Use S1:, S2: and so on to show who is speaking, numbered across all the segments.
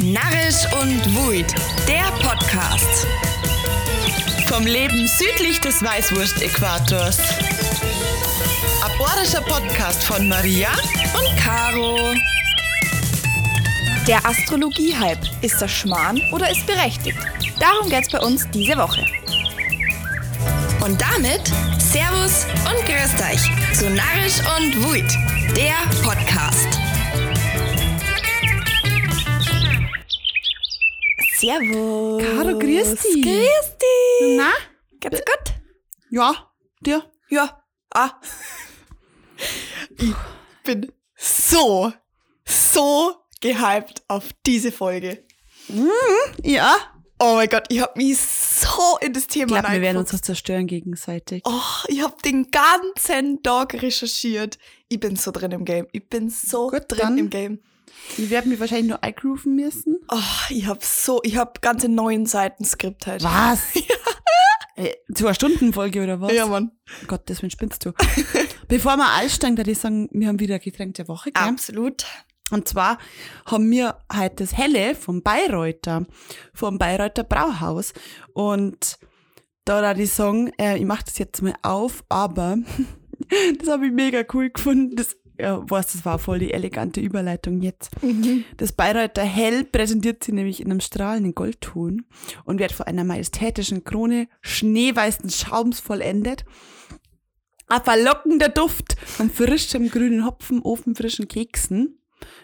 S1: Narrisch und Wuid, der Podcast. Vom Leben südlich des Weißwurst-Äquators. Aborischer Podcast von Maria und Caro.
S2: Der Astrologie-Hype. Ist das Schmarrn oder ist berechtigt? Darum geht's bei uns diese Woche.
S1: Und damit Servus und Grüßt euch zu Narrisch und Wuid, der Podcast.
S2: Servus.
S3: Caro, grüß dich.
S2: Grüß dich.
S3: Na?
S2: Geht's gut?
S3: Ja, dir?
S2: Ja. Ah.
S4: Ich bin so, so gehypt auf diese Folge.
S3: Ja.
S4: Oh mein Gott, ich habe mich so in das
S3: Ich
S4: Thema
S3: glaube, wir werden uns das zerstören gegenseitig.
S4: Oh, ich habe den ganzen Tag recherchiert. Ich bin so drin im Game. Ich bin so
S3: Gut,
S4: drin im Game.
S3: Wir werden mich wahrscheinlich nur eingrooven müssen.
S4: Oh, ich habe so, ich habe ganze neun Seiten Skript halt.
S3: Was? Äh, Zwei Stunden Folge oder was?
S4: Ja, Mann.
S3: Gott, deswegen spinnst du. Bevor wir einsteigen, da ich sagen, wir haben wieder Getränk der Woche, gell?
S4: Absolut.
S3: Und zwar haben wir heute das Helle vom Bayreuther, vom Bayreuther Brauhaus. Und da da die sagen, äh, ich mache das jetzt mal auf, aber das habe ich mega cool gefunden. Das, was, das war voll die elegante Überleitung jetzt. Das Bayreuther Hell präsentiert sie nämlich in einem strahlenden Goldton und wird von einer majestätischen Krone schneeweißen Schaums vollendet. Ein verlockender Duft von frischem grünen Hopfen, ofenfrischen Keksen,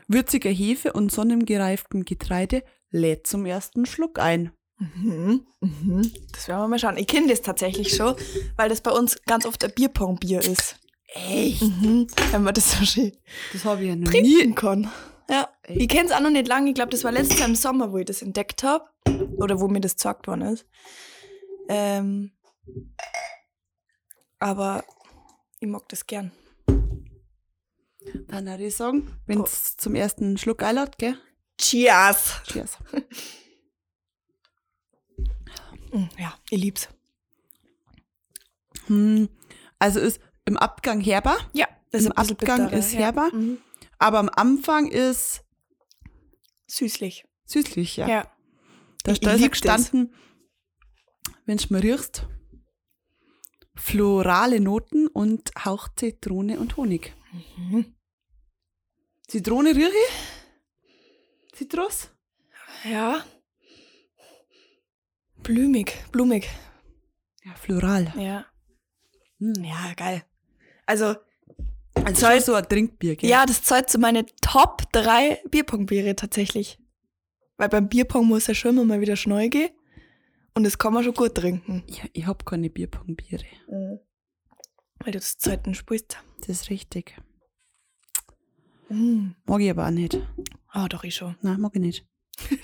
S3: würziger Hefe und sonnengereiftem Getreide lädt zum ersten Schluck ein.
S4: Mhm, mhm. Das werden wir mal schauen. Ich kenne das tatsächlich schon, weil das bei uns ganz oft ein Bierpong-Bier ist.
S3: Echt?
S4: Mhm. Man das so schön
S3: Das habe ich ja noch nie.
S4: trinken kann. Ja. Ich kenne es auch noch nicht lange. Ich glaube, das war letztes Jahr im Sommer, wo ich das entdeckt habe. Oder wo mir das gesagt worden ist. Ähm, aber ich mag das gern.
S3: Dann würde ich sagen, wenn es zum ersten Schluck einlädt, gell?
S4: Cheers!
S3: Cheers.
S4: Mm, Ja, ich lieb's.
S3: Hm, also ist im Abgang herber,
S4: Ja, das ist
S3: Im
S4: ein bisschen
S3: Abgang
S4: bitterer,
S3: ist
S4: ja.
S3: herber.
S4: Mhm.
S3: aber am Anfang ist
S4: Süßlich.
S3: süßlich, ja.
S4: Ja.
S3: Da
S4: Ich-
S3: ist da ist ja
S4: lieb das.
S3: gestanden, wenn du mal riechst, florale Noten und Hauch Zitrone und Honig.
S4: Mhm.
S3: Zitrone rieche ich? Zitrus?
S4: Ja. Blümig, blumig.
S3: Ja, floral.
S4: Ja.
S3: Hm.
S4: Ja, geil. Also,
S3: Also schon so ein Trinkbier, gell?
S4: ja, das zahlt zu meine Top 3 Bierpong-Biere tatsächlich. Weil beim Bierpong muss ja schon immer mal wieder schnell gehen. Und das kann man schon gut trinken.
S3: Ich, ich hab keine Bierpongbiere.
S4: Weil du das zweiten spielst.
S3: Das ist richtig.
S4: Mm.
S3: Mag ich aber auch nicht.
S4: Ah, doch, ich schon.
S3: Nein, mag ich nicht.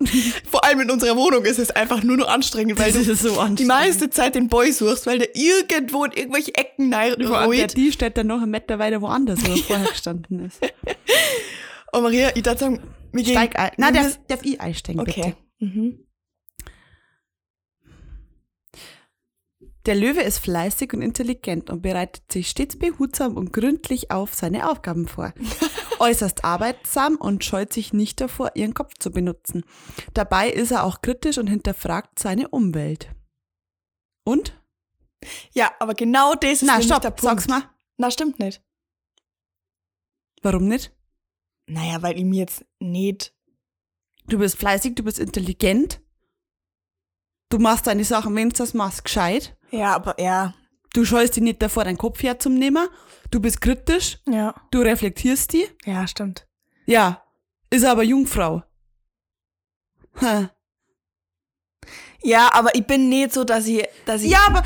S4: Vor allem in unserer Wohnung ist es einfach nur noch anstrengend, weil du
S3: ist so
S4: die meiste Zeit den Boy suchst, weil der irgendwo in irgendwelche Ecken reinruht.
S3: die steht dann noch einen Meter weiter woanders, wo er vorher gestanden ist.
S4: Und Maria, ich dachte sagen, wir gehen...
S3: Steig ein. Nein,
S4: wir
S3: darf, darf ich einsteigen,
S4: Okay.
S3: bitte?
S4: Mhm.
S3: Der Löwe ist fleißig und intelligent und bereitet sich stets behutsam und gründlich auf seine Aufgaben vor. Äußerst arbeitsam und scheut sich nicht davor, ihren Kopf zu benutzen. Dabei ist er auch kritisch und hinterfragt seine Umwelt. Und?
S4: Ja, aber genau das ist
S3: Na, stopp,
S4: der Punkt.
S3: sag's mal.
S4: Na, stimmt nicht.
S3: Warum nicht?
S4: Naja, weil ich mir jetzt nicht...
S3: Du bist fleißig, du bist intelligent. Du machst deine Sachen, wenn du das machst, gescheit.
S4: Ja, aber ja.
S3: Du scheust dich nicht davor, deinen Kopf herzunehmen. Du bist kritisch.
S4: Ja.
S3: Du reflektierst die.
S4: Ja, stimmt.
S3: Ja, ist aber Jungfrau. Ha.
S4: Ja, aber ich bin nicht so, dass ich... Dass ich
S3: Ja, aber,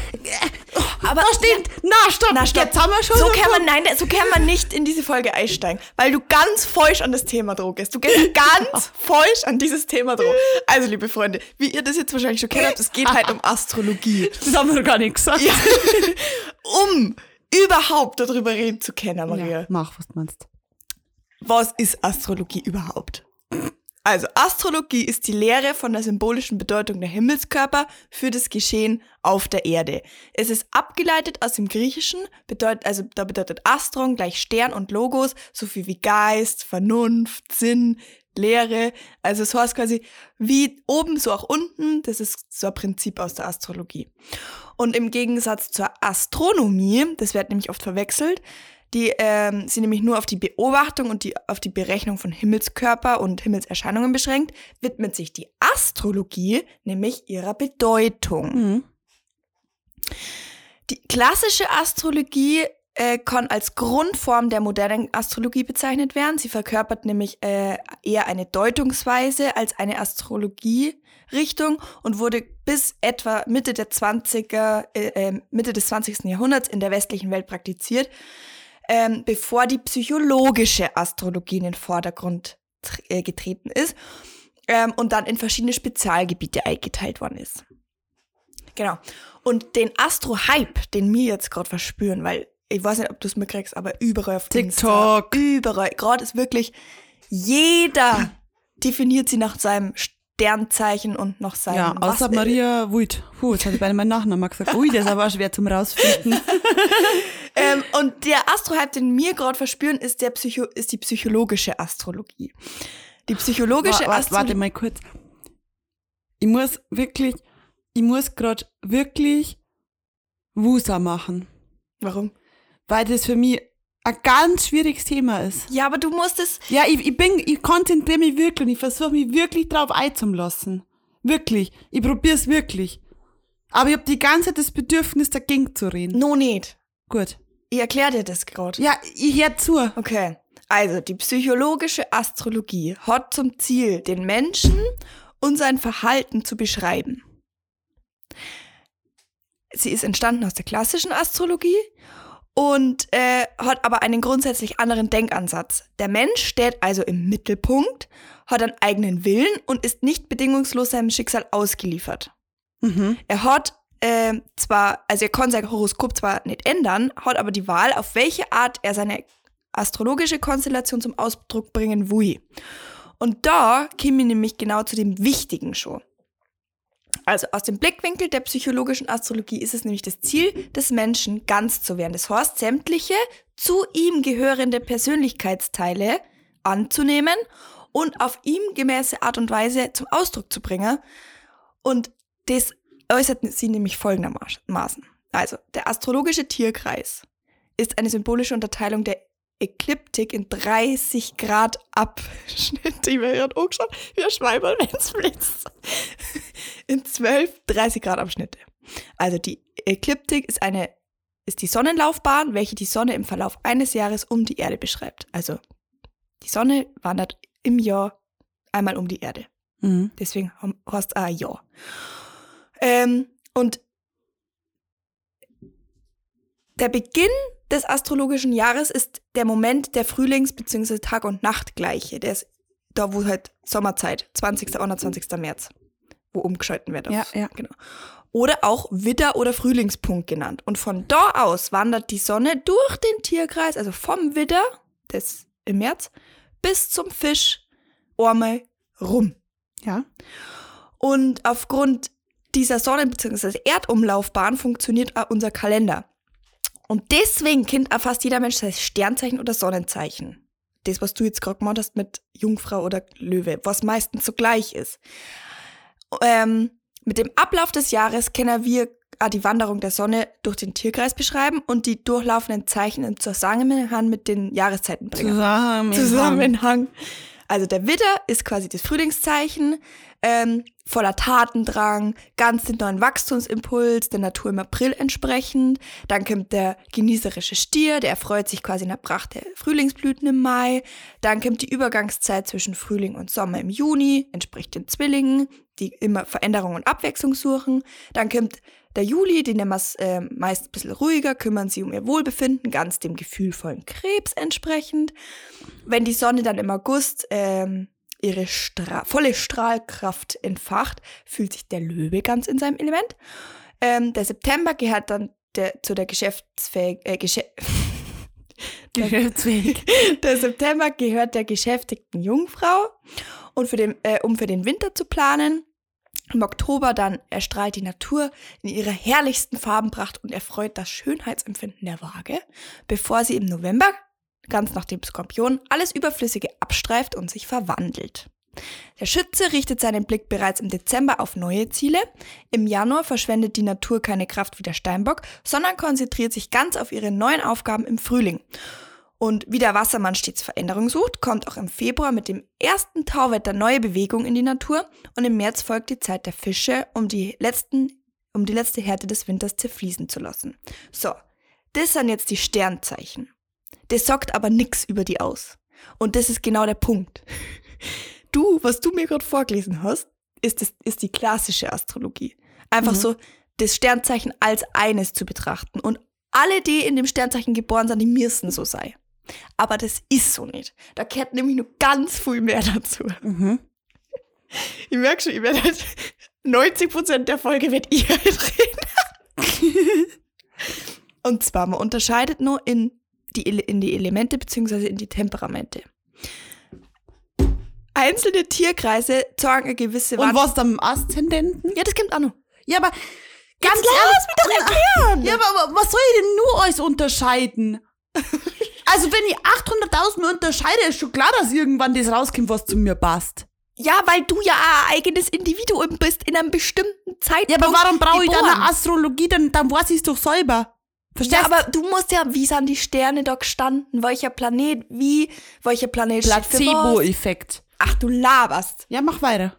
S4: aber
S3: da steht, na stopp,
S4: Na, stopp.
S3: jetzt haben wir schon
S4: so kann man, nein, so kann man nicht in diese Folge einsteigen, weil du ganz falsch an das Thema dran gehst. Du gehst ganz falsch an dieses Thema dran. Also, liebe Freunde, wie ihr das jetzt wahrscheinlich schon kennt habt, es geht halt um Astrologie.
S3: Das haben wir noch gar nicht gesagt.
S4: Ja. um überhaupt darüber reden zu können, Maria.
S3: Ja, mach, was du meinst.
S4: Was ist Astrologie überhaupt? Also Astrologie ist die Lehre von der symbolischen Bedeutung der Himmelskörper für das Geschehen auf der Erde. Es ist abgeleitet aus dem Griechischen, bedeutet, also da bedeutet Astron gleich Stern und Logos, so viel wie Geist, Vernunft, Sinn, Lehre. Also es heißt quasi wie oben, so auch unten. Das ist so ein Prinzip aus der Astrologie. Und im Gegensatz zur Astronomie, das wird nämlich oft verwechselt, die ähm, sind nämlich nur auf die Beobachtung und die, auf die Berechnung von Himmelskörper und Himmelserscheinungen beschränkt, widmet sich die Astrologie nämlich ihrer Bedeutung.
S3: Mhm.
S4: Die klassische Astrologie äh, kann als Grundform der modernen Astrologie bezeichnet werden. Sie verkörpert nämlich äh, eher eine Deutungsweise als eine Astrologie-Richtung und wurde bis etwa Mitte der 20er, äh, äh, Mitte des 20. Jahrhunderts in der westlichen Welt praktiziert ähm, bevor die psychologische Astrologie in den Vordergrund äh, getreten ist ähm, und dann in verschiedene Spezialgebiete eingeteilt worden ist. Genau. Und den Astro-Hype, den wir jetzt gerade verspüren, weil ich weiß nicht, ob du es mitkriegst, aber überall auf
S3: TikTok.
S4: Insta, überall, gerade ist wirklich jeder definiert sie nach seinem Sternzeichen und nach seinem
S3: Ja, außer
S4: was-
S3: Maria Wuit. Puh, jetzt habe ich bei meinem Nachnamen gesagt. Ui, das ist aber schwer zum rausfinden.
S4: Ähm, und der Astrohype, den wir gerade verspüren, ist, der Psycho ist die psychologische Astrologie. Die psychologische Astrologie.
S3: Warte mal kurz. Ich muss wirklich, ich muss gerade wirklich Wusa machen.
S4: Warum?
S3: Weil das für mich ein ganz schwieriges Thema ist.
S4: Ja, aber du musst es.
S3: Ja, ich, ich bin, ich konzentriere mich wirklich und ich versuche mich wirklich drauf einzulassen. Wirklich. Ich probiere es wirklich. Aber ich habe die ganze Zeit das Bedürfnis, dagegen zu reden.
S4: No nicht.
S3: Gut.
S4: Ich erkläre dir das gerade.
S3: Ja, ich hör zu.
S4: Okay. Also, die psychologische Astrologie hat zum Ziel, den Menschen und sein Verhalten zu beschreiben. Sie ist entstanden aus der klassischen Astrologie und äh, hat aber einen grundsätzlich anderen Denkansatz. Der Mensch steht also im Mittelpunkt, hat einen eigenen Willen und ist nicht bedingungslos seinem Schicksal ausgeliefert.
S3: Mhm.
S4: Er hat äh, zwar, also er kann sein Horoskop zwar nicht ändern, hat aber die Wahl, auf welche Art er seine astrologische Konstellation zum Ausdruck bringen will. Und da käme ich nämlich genau zu dem Wichtigen schon. Also aus dem Blickwinkel der psychologischen Astrologie ist es nämlich das Ziel des Menschen, ganz zu werden. Das heißt, sämtliche zu ihm gehörende Persönlichkeitsteile anzunehmen und auf ihm gemäße Art und Weise zum Ausdruck zu bringen. Und das äußert sie nämlich folgendermaßen. Also, der astrologische Tierkreis ist eine symbolische Unterteilung der Ekliptik in 30 Grad Abschnitte. Ich werde gerade angeschaut, wie ein Schweiber, wenn es blitzt. In 12 30 Grad Abschnitte. Also die Ekliptik ist eine ist die Sonnenlaufbahn, welche die Sonne im Verlauf eines Jahres um die Erde beschreibt. Also die Sonne wandert im Jahr einmal um die Erde.
S3: Mhm.
S4: Deswegen hast du auch ein Jahr. Ähm, und der Beginn des astrologischen Jahres ist der Moment der Frühlings- bzw. Tag- und Nachtgleiche. Der ist da, wo halt Sommerzeit, 20. 21. März, wo umgeschalten wird.
S3: Ja, ja.
S4: Genau. Oder auch Widder- oder Frühlingspunkt genannt. Und von da aus wandert die Sonne durch den Tierkreis, also vom Widder, das im März, bis zum Fisch einmal rum.
S3: Ja.
S4: Und aufgrund dieser Sonnen- bzw. Erdumlaufbahn funktioniert auch unser Kalender. Und deswegen kennt auch fast jeder Mensch sein Sternzeichen oder Sonnenzeichen. Das, was du jetzt gerade gemacht hast mit Jungfrau oder Löwe, was meistens so gleich ist. Ähm, mit dem Ablauf des Jahres können wir auch die Wanderung der Sonne durch den Tierkreis beschreiben und die durchlaufenden Zeichen in Zusammenhang mit den Jahreszeiten bringen.
S3: Zusammen.
S4: Zusammenhang. Also der Widder ist quasi das Frühlingszeichen, ähm, voller Tatendrang, ganz den neuen Wachstumsimpuls der Natur im April entsprechend. Dann kommt der genießerische Stier, der erfreut sich quasi in der Pracht der Frühlingsblüten im Mai. Dann kommt die Übergangszeit zwischen Frühling und Sommer im Juni, entspricht den Zwillingen, die immer Veränderung und Abwechslung suchen. Dann kommt der Juli, die nehmen wir's, äh, meist ein bisschen ruhiger, kümmern sie um ihr Wohlbefinden, ganz dem gefühlvollen Krebs entsprechend. Wenn die Sonne dann im August ähm, ihre Stra volle Strahlkraft entfacht, fühlt sich der Löwe ganz in seinem Element. Ähm, der September gehört dann der, zu der geschäftsfähigen, äh, Geschä
S3: Geschäftsfähig.
S4: Der September gehört der geschäftigten Jungfrau und für den, äh, um für den Winter zu planen. Im Oktober dann erstrahlt die Natur in ihrer herrlichsten Farbenpracht und erfreut das Schönheitsempfinden der Waage, bevor sie im November, ganz nach dem Skorpion, alles Überflüssige abstreift und sich verwandelt. Der Schütze richtet seinen Blick bereits im Dezember auf neue Ziele. Im Januar verschwendet die Natur keine Kraft wie der Steinbock, sondern konzentriert sich ganz auf ihre neuen Aufgaben im Frühling. Und wie der Wassermann stets Veränderung sucht, kommt auch im Februar mit dem ersten Tauwetter neue Bewegung in die Natur und im März folgt die Zeit der Fische, um die, letzten, um die letzte Härte des Winters zerfließen zu lassen. So, das sind jetzt die Sternzeichen. Das sagt aber nix über die aus. Und das ist genau der Punkt. Du, was du mir gerade vorgelesen hast, ist, das, ist die klassische Astrologie. Einfach
S3: Mhm.
S4: so das Sternzeichen als eines zu betrachten. Und alle, die in dem Sternzeichen geboren sind, die müssen so sein. Aber das ist so nicht. Da gehört nämlich nur ganz viel mehr dazu.
S3: Mhm.
S4: Ich merke schon, ich werde halt 90% der Folge wird ich halt reden. Und zwar, man unterscheidet nur in die, in die Elemente beziehungsweise in die Temperamente. Einzelne Tierkreise zeigen eine gewisse
S3: Und
S4: Wand-
S3: was am Aszendenten?
S4: Ja, das kommt auch noch.
S3: Ja, aber ganz
S4: Jetzt lass mich doch erklären!
S3: Ja, aber, was soll ich denn nur alles unterscheiden? also, wenn ich 800.000 unterscheide, ist schon klar, dass irgendwann das rauskommt, was zu mir passt.
S4: Ja, weil du ja ein eigenes Individuum bist in einem bestimmten Zeitpunkt.
S3: Ja, aber warum brauche ich dann eine Astrologie? Dann, dann weiß ich es doch selber. Verstehst
S4: Ja, aber du musst ja, wie sind die Sterne da gestanden? Welcher Planet, wie, welcher Planet?
S3: Placebo-Effekt.
S4: Ach, du laberst.
S3: Ja, mach weiter.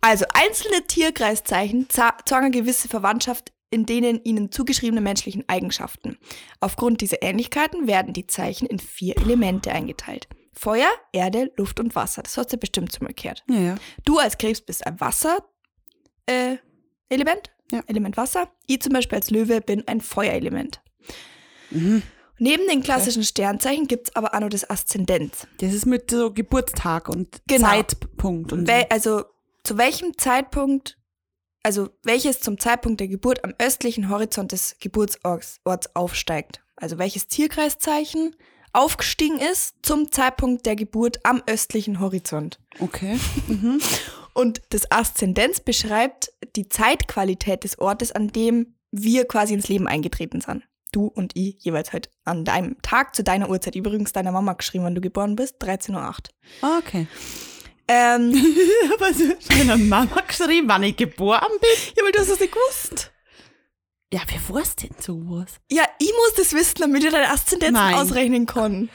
S4: Also, einzelne Tierkreiszeichen zeigen eine gewisse Verwandtschaft in denen ihnen zugeschriebene menschlichen Eigenschaften. Aufgrund dieser Ähnlichkeiten werden die Zeichen in vier Elemente eingeteilt. Feuer, Erde, Luft und Wasser. Das hast du bestimmt schon mal gehört.
S3: Ja, ja.
S4: Du als Krebs bist ein Wasser, äh, Element,
S3: Ja.
S4: Element Wasser. Ich zum Beispiel als Löwe bin ein Feuerelement.
S3: Mhm.
S4: Neben den klassischen Sternzeichen gibt es aber auch noch das Aszendent.
S3: Das ist mit so Geburtstag und
S4: Genau.
S3: Zeitpunkt und
S4: Wel also zu welchem Zeitpunkt, also welches zum Zeitpunkt der Geburt am östlichen Horizont des Geburtsorts Orts aufsteigt. Also welches Tierkreiszeichen aufgestiegen ist zum Zeitpunkt der Geburt am östlichen Horizont.
S3: Okay. Mhm.
S4: Und das Aszendenz beschreibt die Zeitqualität des Ortes, an dem wir quasi ins Leben eingetreten sind. Du und ich jeweils halt an deinem Tag zu deiner Uhrzeit. Übrigens deiner Mama geschrieben, wann du geboren bist, 13.08 Uhr.
S3: Okay.
S4: Ähm,
S3: Was ist meiner Mama geschrieben, wann ich geboren bin?
S4: ja, weil du hast das nicht gewusst.
S3: Ja, wer weiß denn sowas?
S4: Ja, ich muss das wissen, damit ich deine Aszendenz
S3: Nein.
S4: ausrechnen kann.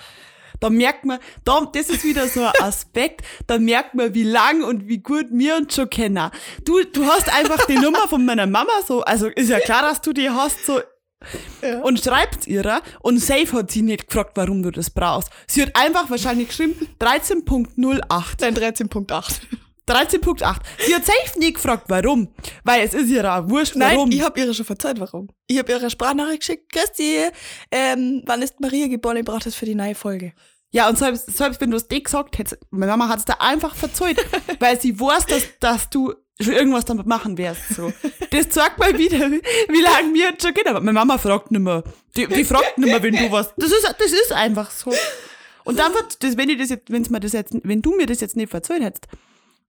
S3: Da merkt man, da, das ist wieder so ein Aspekt, da merkt man, wie lang und wie gut wir uns schon kennen. Du, du hast einfach die Nummer von meiner Mama so, also ist ja klar, dass du die hast so,
S4: Ja.
S3: und schreibt's ihrer und Safe hat sie nicht gefragt, warum du das brauchst. Sie hat einfach wahrscheinlich geschrieben 13.08.
S4: Nein, 13.8.
S3: 13.8. Sie hat safe nie gefragt, warum. Weil es ist ihr auch wurscht,
S4: Nein,
S3: warum.
S4: ich habe ihre schon verzeiht, warum. Ich habe ihre Sprachnachricht geschickt. Christi, ähm, wann ist Maria geboren? Ich brauche das für die neue Folge.
S3: Ja, und selbst, selbst wenn du es dir gesagt hättest, meine Mama hat es da einfach verzeiht, weil sie weiß, dass, dass du schon irgendwas damit machen wirst. So. Das zeigt mal wieder, wie, lange wir jetzt schon kennen. Aber meine Mama fragt nicht mehr. Die, die fragt nicht mehr, wenn du was. Das ist, das ist einfach so. Und dann wird, das, wenn ich das jetzt, wenn's mir das jetzt, wenn du mir das jetzt nicht verzeiht hättest,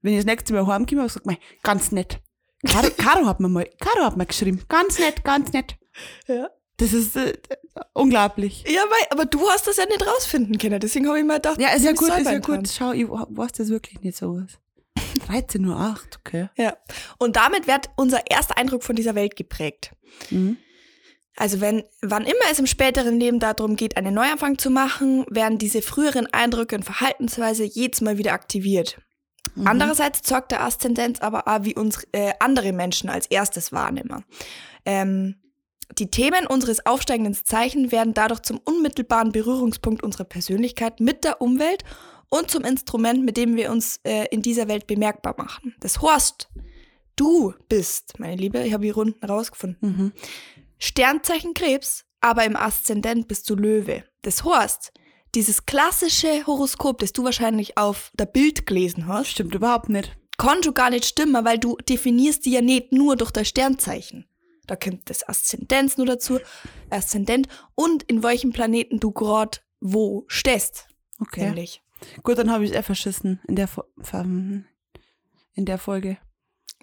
S3: wenn ich das nächste Mal heimkomme, sag ich, ganz nett. Caro, Caro hat mir mal, Caro hat mir geschrieben. Ganz nett, ganz nett.
S4: Ja.
S3: Das ist äh, unglaublich.
S4: Ja, weil, aber du hast das ja nicht rausfinden können. Deswegen habe ich mir gedacht,
S3: Ja, ist ja
S4: ich
S3: gut, ist ja gut. Schau, ich weiß das wirklich nicht so was. 13.08 Uhr, okay.
S4: Ja. Und damit wird unser erster Eindruck von dieser Welt geprägt.
S3: Mhm.
S4: Also wenn, wann immer es im späteren Leben darum geht, einen Neuanfang zu machen, werden diese früheren Eindrücke und Verhaltensweise jedes Mal wieder aktiviert.
S3: Mhm.
S4: Andererseits zeugt der Aszendenz aber auch, wie uns äh, andere Menschen als erstes wahrnehmen. Ähm, die Themen unseres aufsteigenden Zeichen werden dadurch zum unmittelbaren Berührungspunkt unserer Persönlichkeit mit der Umwelt und zum Instrument, mit dem wir uns äh, in dieser Welt bemerkbar machen. Das heißt, du bist, meine Liebe, ich habe die Runden rausgefunden,
S3: Mhm.
S4: Sternzeichen Krebs, aber im Aszendent bist du Löwe. Das heißt, dieses klassische Horoskop, das du wahrscheinlich auf der Bild gelesen hast,
S3: Stimmt überhaupt nicht.
S4: kann schon gar nicht stimmen, weil du definierst die ja nicht nur durch das Sternzeichen. Da kommt das Aszendenz nur dazu, Aszendent und in welchem Planeten du gerade wo stehst.
S3: Okay.
S4: Nämlich.
S3: Gut, dann habe ich es eh verschissen in der, ver- in der Folge.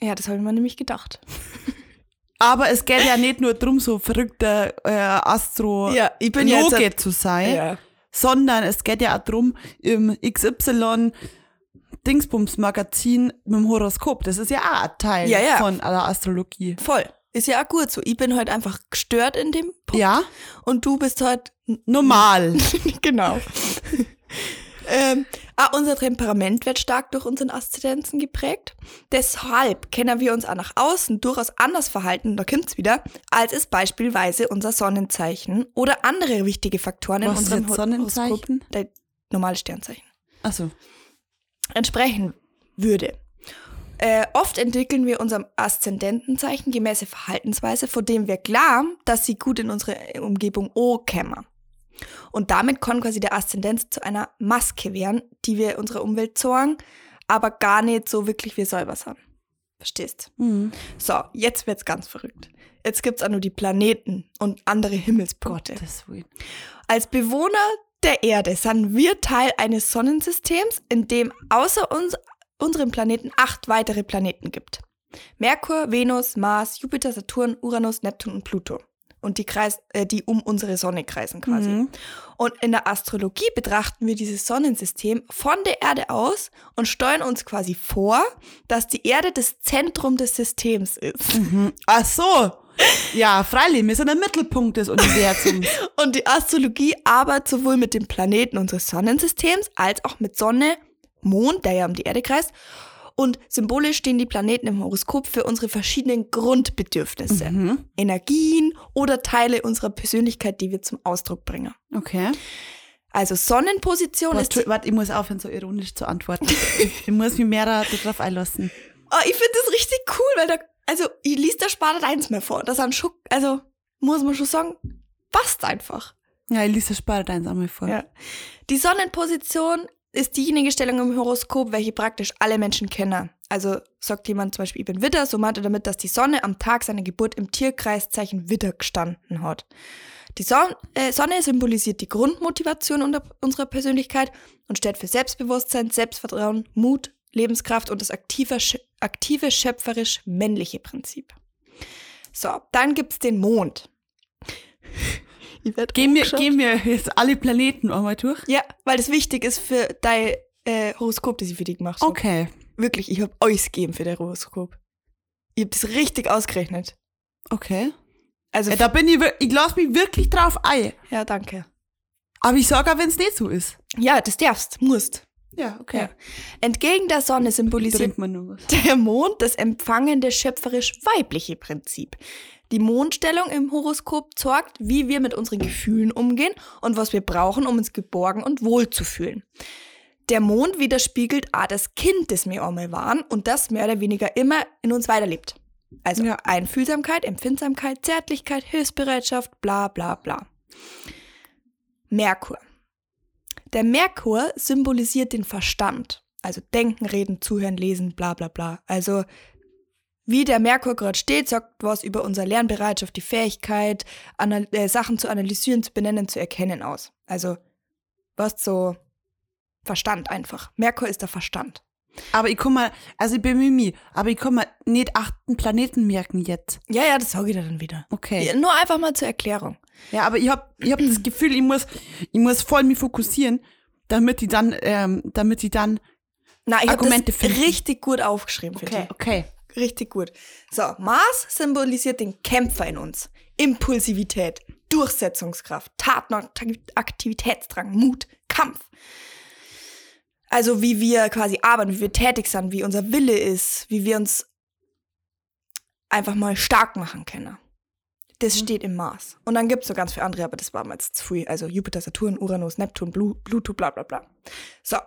S4: Ja, das habe ich mir nämlich gedacht.
S3: Aber es geht ja nicht nur darum, so verrückter äh, Astro
S4: Ja, ich bin jetzt-
S3: Loge zu sein, sondern es geht ja auch darum, im XY Dingsbums Magazin mit dem Horoskop. Das ist ja auch ein Teil
S4: Ja, ja.
S3: von der Astrologie.
S4: Voll. Ist ja auch gut so. Ich bin heute einfach gestört in dem Punkt.
S3: Ja,
S4: Und du bist heute
S3: normal.
S4: genau. ähm, ah, unser Temperament wird stark durch unseren Aszendenzen geprägt. Deshalb können wir uns auch nach außen durchaus anders verhalten, da kommt's wieder, als es beispielsweise unser Sonnenzeichen oder andere wichtige Faktoren in
S3: Was ist
S4: unserem Hor-
S3: Sonnenzeichen?
S4: Horoskop, der normale Sternzeichen,
S3: Achso.
S4: entsprechen würde. Äh, oft entwickeln wir unserem Aszendentenzeichen gemäße Verhaltensweise, von dem wir glauben, dass sie gut in unsere Umgebung ankommen. Und damit kann quasi der Aszendenz zu einer Maske werden, die wir unserer Umwelt zeigen, aber gar nicht so wirklich wir selber sind. Verstehst?
S3: Mhm.
S4: So, jetzt wird's ganz verrückt. Jetzt gibt's auch nur die Planeten und andere Himmelspunkte.
S3: Willen.
S4: Als Bewohner der Erde sind wir Teil eines Sonnensystems, in dem außer uns, unserem Planeten acht weitere Planeten gibt. Merkur, Venus, Mars, Jupiter, Saturn, Uranus, Neptun und Pluto. Und die, kreis, äh, die um unsere Sonne kreisen quasi.
S3: Mhm.
S4: Und in der Astrologie betrachten wir dieses Sonnensystem von der Erde aus und steuern uns quasi vor, dass die Erde das Zentrum des Systems ist.
S3: Mhm. Ach so. Ja, freilich, wir sind der Mittelpunkt des Universums.
S4: Und die Astrologie arbeitet sowohl mit den Planeten unseres Sonnensystems als auch mit Sonne, Mond, der ja um die Erde kreist. Und symbolisch stehen die Planeten im Horoskop für unsere verschiedenen Grundbedürfnisse,
S3: mhm.
S4: Energien oder Teile unserer Persönlichkeit, die wir zum Ausdruck bringen.
S3: Okay.
S4: Also Sonnenposition
S3: Was,
S4: ist
S3: warte, ich muss aufhören, so ironisch zu antworten. ich, ich muss mich mehr da- darauf einlassen.
S4: oh, ich finde das richtig cool, weil da, also ich lies da Sparte eins mehr vor. Das ist ein Schuck, also muss man schon sagen, passt einfach.
S3: Ja, Elisa spart eins einmal vor.
S4: Ja. Die Sonnenposition ist diejenige Stellung im Horoskop, welche praktisch alle Menschen kennen. Also sagt jemand zum Beispiel, ich bin Widder, so meint er damit, dass die Sonne am Tag seiner Geburt im Tierkreiszeichen Widder gestanden hat. Die Son äh, Sonne symbolisiert die Grundmotivation unserer Persönlichkeit und steht für Selbstbewusstsein, Selbstvertrauen, Mut, Lebenskraft und das aktive, aktive schöpferisch männliche Prinzip. So, dann gibt's den Mond. Ich werd
S3: Gehen wir, gehen wir jetzt alle Planeten einmal durch?
S4: Ja, weil das wichtig ist für dein äh, Horoskop, das ich für dich gemacht habe.
S3: Okay.
S4: Wirklich, ich habe euch gegeben für dein Horoskop. Ich habe das richtig ausgerechnet.
S3: Okay.
S4: Also,
S3: Ja, da bin ich, ich lasse mich wirklich drauf ein.
S4: ja, danke.
S3: Aber ich sage auch, wenn es nicht so ist.
S4: Ja, das darfst, musst.
S3: Ja,
S4: Ja. Entgegen der Sonne symbolisiert der Mond das empfangende schöpferisch-weibliche Prinzip. Die Mondstellung im Horoskop zeigt, wie wir mit unseren Gefühlen umgehen und was wir brauchen, um uns geborgen und wohl zu fühlen. Der Mond widerspiegelt auch das Kind, das wir einmal waren und das mehr oder weniger immer in uns weiterlebt. Also
S3: Ja.
S4: Einfühlsamkeit, Empfindsamkeit, Zärtlichkeit, Hilfsbereitschaft, bla bla bla. Merkur. Der Merkur symbolisiert den Verstand. Also denken, reden, zuhören, lesen, bla bla bla. Also wie der Merkur gerade steht, sagt was über unsere Lernbereitschaft, die Fähigkeit, äh, Sachen zu analysieren, zu benennen, zu erkennen aus. Also was so Verstand einfach. Merkur ist der Verstand.
S3: Aber ich kann mal, also ich bin Mimi, aber ich kann mal nicht achten Planeten merken jetzt.
S4: Ja, ja, das sage ich dir dann wieder.
S3: Okay.
S4: Ja, nur einfach mal zur Erklärung.
S3: Ja, aber ich hab, ich hab das Gefühl, ich muss, ich muss voll mich fokussieren, damit ich dann, ähm, damit ich dann,
S4: Na, ich habe
S3: Argumente
S4: das
S3: finden.
S4: richtig gut aufgeschrieben dich.
S3: okay.
S4: Richtig gut. So, Mars symbolisiert den Kämpfer in uns. Impulsivität, Durchsetzungskraft, Taten, Aktivitätsdrang, Mut, Kampf. Also wie wir quasi arbeiten, wie wir tätig sind, wie unser Wille ist, wie wir uns einfach mal stark machen können. Das steht im Mars. Und dann gibt es so ganz viele andere, aber das war mal jetzt zu früh. Also Jupiter, Saturn, Uranus, Neptun, Blu Pluto, bla bla bla. So.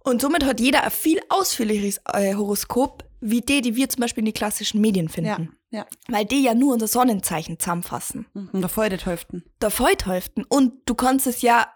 S4: Und somit hat jeder ein viel ausführlicheres äh, Horoskop, wie die, die wir zum Beispiel in die klassischen Medien finden.
S3: Ja, ja.
S4: Weil die ja nur unser Sonnenzeichen zusammenfassen.
S3: Und da voll der Hälften.
S4: Der Feudhäuften. Und du kannst es ja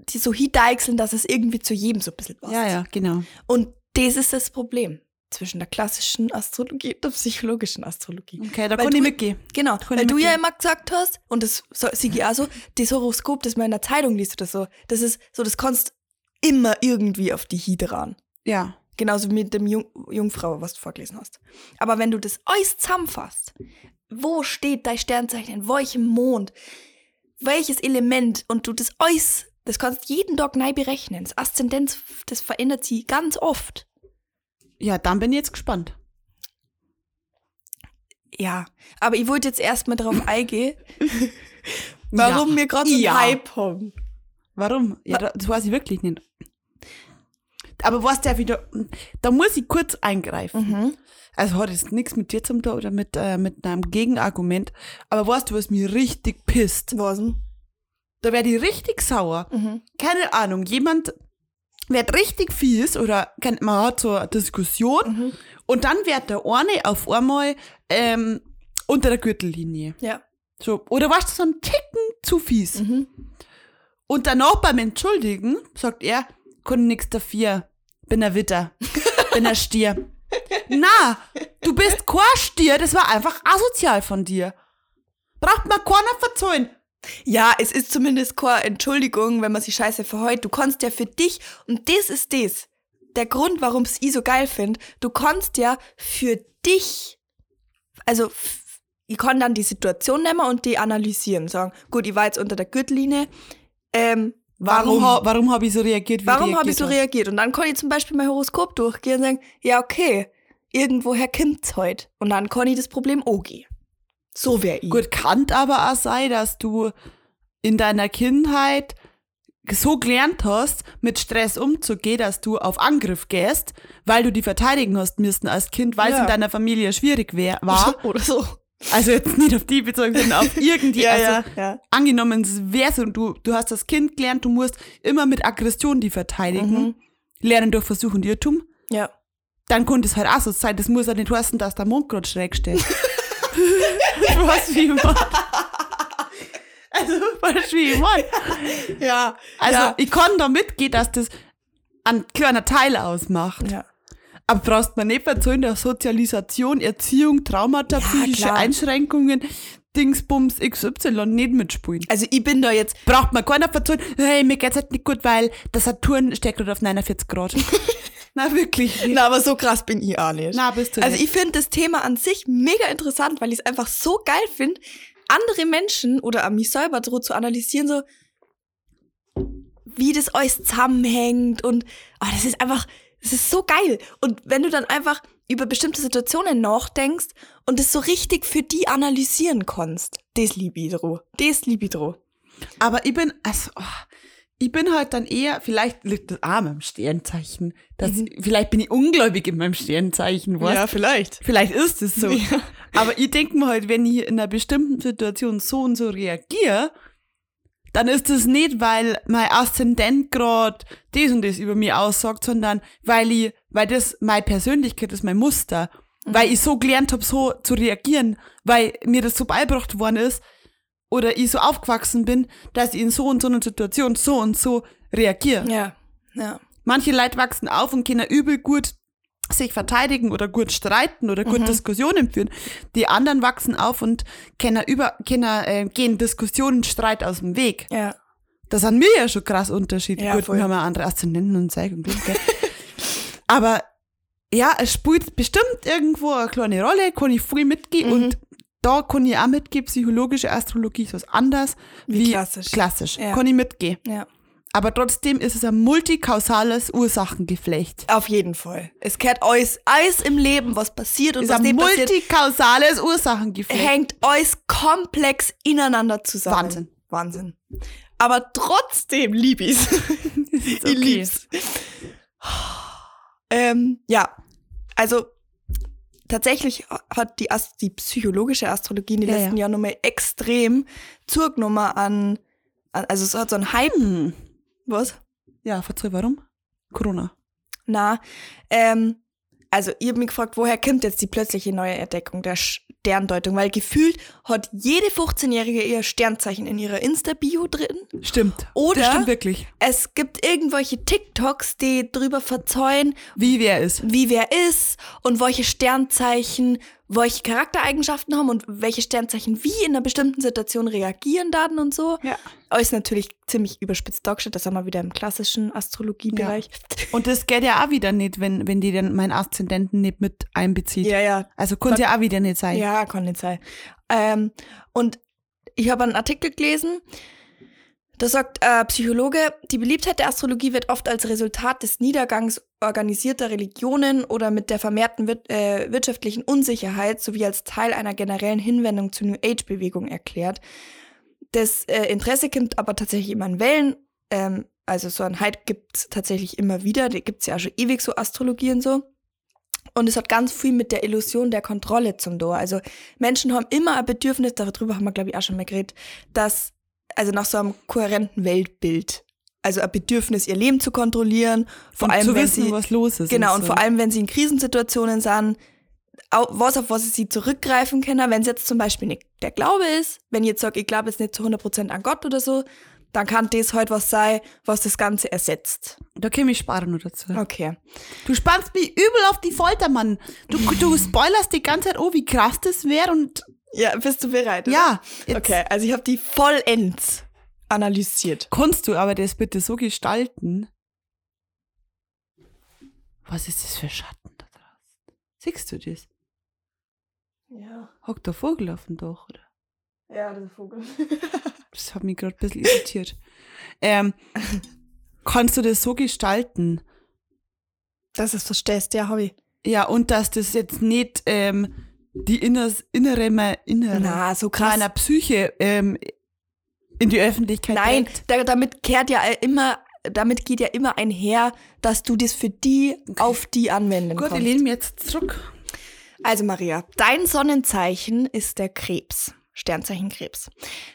S4: die so hindeichseln, dass es irgendwie zu jedem so ein bisschen passt.
S3: Ja, ja, genau.
S4: Und das ist das Problem. zwischen der klassischen Astrologie und der psychologischen Astrologie.
S3: Okay, da kann ich mitgehen.
S4: Genau,
S3: Kann
S4: weil du ja immer gesagt hast, und das so, ich auch so, das Horoskop, das man in der Zeitung liest oder so, das ist so, das kannst immer irgendwie auf die Hide ran.
S3: Ja.
S4: Genauso mit dem Jung Jungfrau, was du vorgelesen hast. Aber wenn du das alles zusammenfasst, wo steht dein Sternzeichen, in welchem Mond, welches Element und du das alles, das kannst jeden Tag neu berechnen. Das Aszendenz, das verändert sich ganz oft.
S3: Ja, dann bin ich jetzt gespannt.
S4: Ja, aber ich wollte jetzt erstmal darauf eingehen, warum
S3: Ja.
S4: wir gerade so
S3: Ja.
S4: Hype haben.
S3: Warum? Ja, da- das weiß ich wirklich nicht. Aber was der wieder, da muss ich kurz eingreifen.
S4: Mhm.
S3: Also hat jetzt nichts mit dir zum tun oder mit, äh, mit einem Gegenargument. Aber weißt du, was mir richtig pisst?
S4: Was denn?
S3: Da werde ich richtig sauer.
S4: Mhm.
S3: Keine Ahnung, jemand wird richtig fies oder man hat so eine Diskussion
S4: Mhm.
S3: und dann wird der eine auf einmal ähm, unter der Gürtellinie.
S4: Ja.
S3: So, oder warst du so ein Ticken zu fies?
S4: Mhm.
S3: Und danach beim Entschuldigen sagt er, kann nix dafür, bin ein Witter, bin ein Stier. Na, du bist kein Stier, das war einfach asozial von dir. Braucht man keiner verzeihen.
S4: Ja, es ist zumindest keine Entschuldigung, wenn man sich scheiße verheut. Du kannst ja für dich, und das ist das, der Grund, warum es ich so geil finde, du kannst ja für dich, also ich kann dann die Situation nehmen und die analysieren, sagen, gut, ich war jetzt unter der Gürtellinie, ähm,
S3: Warum,
S4: warum,
S3: warum habe ich so reagiert, wie
S4: warum habe ich so reagiert? Und dann kann ich zum Beispiel mein Horoskop durchgehen und sagen, ja, okay, irgendwoher kommt's heute. Und dann kann ich das Problem angehen. So wäre ich.
S3: Gut, kann aber auch sein, dass du in deiner Kindheit so gelernt hast, mit Stress umzugehen, dass du auf Angriff gehst, weil du die verteidigen hast müssen als Kind, weil es
S4: Ja.
S3: in deiner Familie schwierig wär, war.
S4: Oder so.
S3: Also jetzt nicht auf die bezogen, sondern auf irgendwie.
S4: Ja,
S3: also,
S4: ja, ja.
S3: Angenommen, es wäre so, du, du hast das Kind gelernt, du musst immer mit Aggression die verteidigen,
S4: Mhm.
S3: lernen durch Versuch und Irrtum.
S4: Ja.
S3: Dann konnte es halt auch so sein, das muss ja nicht heißen, dass der Mond gerade schräg steht. du weißt, wie mein. Also, weißt du, wie ich mein?
S4: Ja.
S3: Also,
S4: ja.
S3: ich kann da mitgehen, dass das ein kleiner Teil ausmacht.
S4: ja.
S3: Aber brauchst mir nicht verzeihen, dass Sozialisation, Erziehung, Traumata,
S4: Ja,
S3: psychische
S4: klar.
S3: Einschränkungen, Dingsbums XY nicht mitspielen.
S4: Also ich bin da jetzt,
S3: Braucht man keiner verzeihen, hey, mir geht's halt nicht gut, weil der Saturn steckt gerade auf 49 Grad. Na, wirklich. nicht.
S4: na, aber so krass bin ich auch nicht.
S3: Na, bist du
S4: also
S3: nicht.
S4: ich finde das Thema an sich mega interessant, weil ich es einfach so geil finde, andere Menschen oder an mich selber so zu analysieren, so wie das alles zusammenhängt und oh, das ist einfach, das ist so geil. Und wenn du dann einfach über bestimmte Situationen nachdenkst und das so richtig für die analysieren kannst, das liebe ich dro. Das liebe ich dro.
S3: Aber ich bin, also, oh, ich bin halt dann eher, vielleicht liegt das auch meinem Sternzeichen. Das, Vielleicht bin ich ungläubig in meinem Sternzeichen, weißt
S4: vielleicht.
S3: Vielleicht ist es so.
S4: Ja.
S3: Aber ich denke mir halt, wenn ich in einer bestimmten Situation so und so reagiere, dann ist es nicht, weil mein Aszendent gerade das und das über mich aussagt, sondern weil ich, weil das meine Persönlichkeit ist, mein Muster. Weil ich so gelernt habe, so zu reagieren, weil mir das so beigebracht worden ist oder ich so aufgewachsen bin, dass ich in so und so einer Situation so und so reagiere.
S4: Ja. Ja.
S3: Manche Leute wachsen auf und können übel gut sich verteidigen oder gut streiten oder
S4: Mhm.
S3: gut Diskussionen führen. Die anderen wachsen auf und können über, können, äh, gehen Diskussionen, Streit aus dem Weg.
S4: Ja.
S3: Das sind wir ja schon krass Unterschiede.
S4: Ja,
S3: gut,
S4: voll.
S3: wir haben ja andere Aszendenten und. Glück, gell? Aber ja, es spielt bestimmt irgendwo eine kleine Rolle, kann ich viel mitgehen
S4: Mhm.
S3: und da kann ich auch mitgehen, psychologische Astrologie ist was anderes
S4: Wie
S3: wie,
S4: klassisch.
S3: klassisch.
S4: Ja.
S3: Kann ich mitgehen.
S4: Ja.
S3: Aber trotzdem ist es ein multikausales Ursachengeflecht.
S4: Auf jeden Fall. Es kehrt alles, alles im Leben, was passiert und
S3: Es ist
S4: was
S3: ein
S4: nicht passiert,
S3: multikausales Ursachengeflecht.
S4: hängt alles komplex ineinander zusammen.
S3: Wahnsinn.
S4: Wahnsinn. Aber trotzdem lieb ich's. ich
S3: okay.
S4: lieb's. Ähm, ja, also tatsächlich hat die, Ast die psychologische Astrologie in den
S3: Ja,
S4: letzten
S3: ja.
S4: Jahren nochmal extrem zugenommen an, an, also es hat so einen Hype.
S3: Hm.
S4: Was?
S3: Ja, verzeih, warum? Corona.
S4: Na, ähm, also ich habe mich gefragt, woher kommt jetzt die plötzliche neue Entdeckung der Sterndeutung? Weil gefühlt hat jede 15-Jährige ihr Sternzeichen in ihrer Insta-Bio drin.
S3: Stimmt.
S4: Oder
S3: Das stimmt wirklich.
S4: es gibt irgendwelche TikToks, die drüber verzeihen,
S3: Wie wer ist.
S4: wie wer ist und welche Sternzeichen welche Charaktereigenschaften haben und welche Sternzeichen wie in einer bestimmten Situation reagieren dann und so.
S3: Ja.
S4: Ist natürlich ziemlich überspitzt dargestellt, das haben wir wieder im klassischen Astrologiebereich.
S3: Und das geht ja auch wieder nicht, wenn, wenn die dann meinen Aszendenten nicht mit einbezieht.
S4: Ja, ja,
S3: Also konnte ja auch wieder nicht sein.
S4: Ja, kann nicht sein. Ähm, und ich habe einen Artikel gelesen, da sagt äh, Psychologe, die Beliebtheit der Astrologie wird oft als Resultat des Niedergangs organisierter Religionen oder mit der vermehrten wir äh, wirtschaftlichen Unsicherheit sowie als Teil einer generellen Hinwendung zur New Age-Bewegung erklärt. Das äh, Interesse kommt aber tatsächlich immer in Wellen. Ähm, also so ein Hype gibt es tatsächlich immer wieder. Da gibt es ja schon ewig so Astrologie und so. Und es hat ganz viel mit der Illusion der Kontrolle zum Tor. Also Menschen haben immer ein Bedürfnis, darüber haben wir, glaube ich, auch schon mal geredet, dass, also nach so einem kohärenten Weltbild. Also ein Bedürfnis, ihr Leben zu kontrollieren, vor
S3: und
S4: allem,
S3: zu
S4: wenn
S3: wissen,
S4: sie,
S3: was los ist.
S4: genau, und
S3: so.
S4: vor allem, wenn sie in Krisensituationen sind, was auf was sie zurückgreifen können, wenn es jetzt zum Beispiel nicht der Glaube ist, wenn ich jetzt sage, ich glaube jetzt nicht zu 100% an Gott oder so, dann kann das halt was sein, was das Ganze ersetzt.
S3: Da käme ich sparen nur dazu.
S4: Okay.
S3: Du spannst mich übel auf die Folter, Mann. Du, du spoilerst die ganze Zeit, oh, wie krass das wäre und
S4: Ja, bist du bereit? Oder?
S3: ja. Jetzt
S4: Okay, also ich habe die vollends analysiert.
S3: Kannst du aber das bitte so gestalten? Was ist das für Schatten da draußen? Siehst du das?
S4: Ja,
S3: Hockt der Vogel auf dem Dach, oder?
S4: ja, das ist Vogel.
S3: Das hat mich gerade ein bisschen irritiert. Ähm, kannst du das so gestalten?
S4: Das ist verstehst, ja, habe ich.
S3: Ja, und dass das jetzt nicht ähm, die inners, innere, innere
S4: Na, so krass.
S3: meiner Psyche ähm, in die Öffentlichkeit
S4: Nein, da, damit kehrt ja immer, damit geht ja immer einher, dass du das für die auf die anwenden
S3: Gut,
S4: kannst.
S3: lehne mich jetzt zurück.
S4: Also Maria, dein Sonnenzeichen ist der Krebs. Sternzeichen Krebs.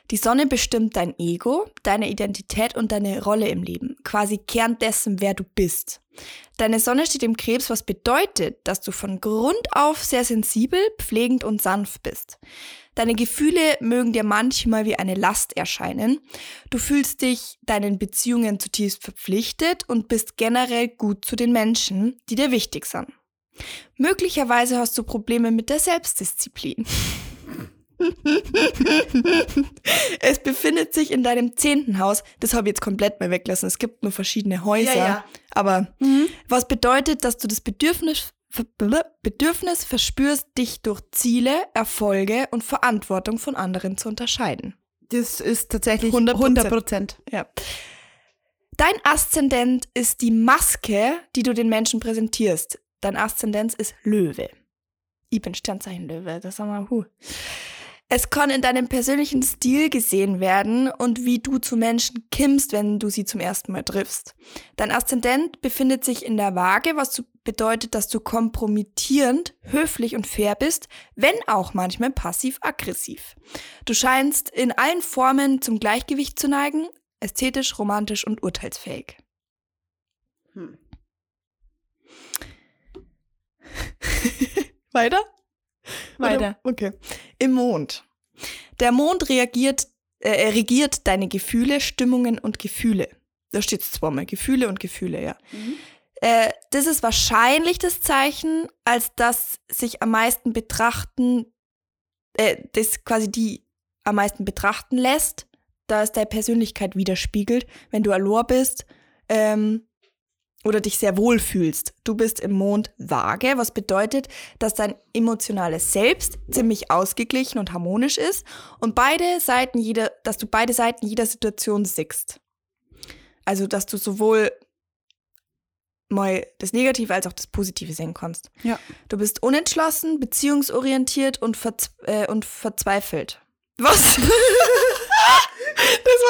S4: Die Sonne bestimmt dein Ego, deine Identität und deine Rolle im Leben. Quasi Kern dessen, wer du bist. Deine Sonne steht im Krebs, was bedeutet, dass du von Grund auf sehr sensibel, pflegend und sanft bist. Deine Gefühle mögen dir manchmal wie eine Last erscheinen. Du fühlst dich deinen Beziehungen zutiefst verpflichtet und bist generell gut zu den Menschen, die dir wichtig sind. Möglicherweise hast du Probleme mit der Selbstdisziplin. es befindet sich in deinem zehnten Haus. Das habe ich jetzt komplett mal weglassen. Es gibt nur verschiedene Häuser.
S3: Ja, ja.
S4: Aber was bedeutet, dass du das Bedürfnis, Bedürfnis verspürst, dich durch Ziele, Erfolge und Verantwortung von anderen zu unterscheiden.
S3: Das ist tatsächlich
S4: 100%.
S3: 100 Prozent.
S4: Ja. Dein Aszendent ist die Maske, die du den Menschen präsentierst. Dein Aszendent ist Löwe. Ich bin Sternzeichen Löwe, das sagen wir, huh. Es kann in deinem persönlichen Stil gesehen werden und wie du zu Menschen kimmst, wenn du sie zum ersten Mal triffst. Dein Aszendent befindet sich in der Waage, was bedeutet, dass du kompromittierend, höflich und fair bist, wenn auch manchmal passiv-aggressiv. Du scheinst in allen Formen zum Gleichgewicht zu neigen, ästhetisch, romantisch und urteilsfähig. Weiter?
S3: Weiter.
S4: Oder? Okay. Im Mond. Der Mond reagiert, äh, regiert deine Gefühle, Stimmungen und Gefühle. Da steht es zweimal, Gefühle und Gefühle, ja. Äh, das ist wahrscheinlich das Zeichen, als das sich am meisten betrachten, äh, das quasi die am meisten betrachten lässt, da es deine Persönlichkeit widerspiegelt, wenn du Alor bist ähm, oder dich sehr wohl fühlst. Du bist im Mond vage, was bedeutet, dass dein emotionales Selbst ziemlich ausgeglichen und harmonisch ist und beide Seiten jeder, dass du beide Seiten jeder Situation siehst. Also, dass du sowohl mal das Negative als auch das Positive sehen kannst.
S3: Ja.
S4: Du bist unentschlossen, beziehungsorientiert und, verz äh, und verzweifelt. Was? das war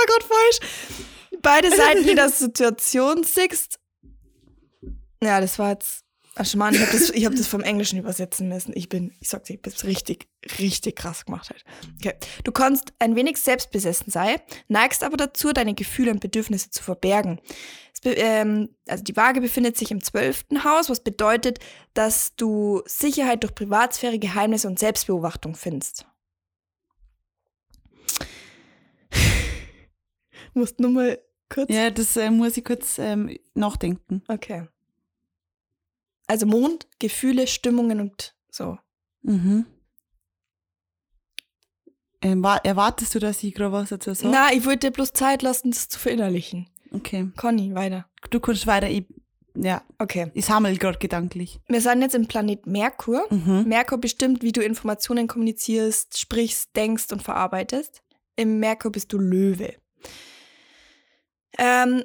S4: gerade falsch. Beide Seiten jeder Situation siehst. Ja, das war jetzt Ach, Schmarrn, ich habe das, ich hab das vom Englischen übersetzen müssen. Ich bin, ich sag's dir, ich bin richtig, richtig krass gemacht halt. Okay. Du kannst ein wenig selbstbesessen sein, neigst aber dazu, deine Gefühle und Bedürfnisse zu verbergen. Be- ähm, also die Waage befindet sich im zwölften Haus, was bedeutet, dass du Sicherheit durch Privatsphäre, Geheimnisse und Selbstbeobachtung findest. Du musst nur mal kurz.
S3: Ja, das äh, muss ich kurz ähm, nachdenken.
S4: Okay. Also Mond, Gefühle, Stimmungen und so.
S3: Mhm. Ähm, war, erwartest du, dass ich gerade was dazu sage?
S4: Na, ich wollte dir bloß Zeit lassen, das zu verinnerlichen.
S3: Okay.
S4: Conny, weiter.
S3: Du kannst weiter. Ich, ja,
S4: Okay.
S3: ich sammle gerade gedanklich.
S4: Wir sind jetzt im Planet Merkur.
S3: Mhm.
S4: Merkur bestimmt, wie du Informationen kommunizierst, sprichst, denkst und verarbeitest. Im Merkur bist du Löwe. Ähm,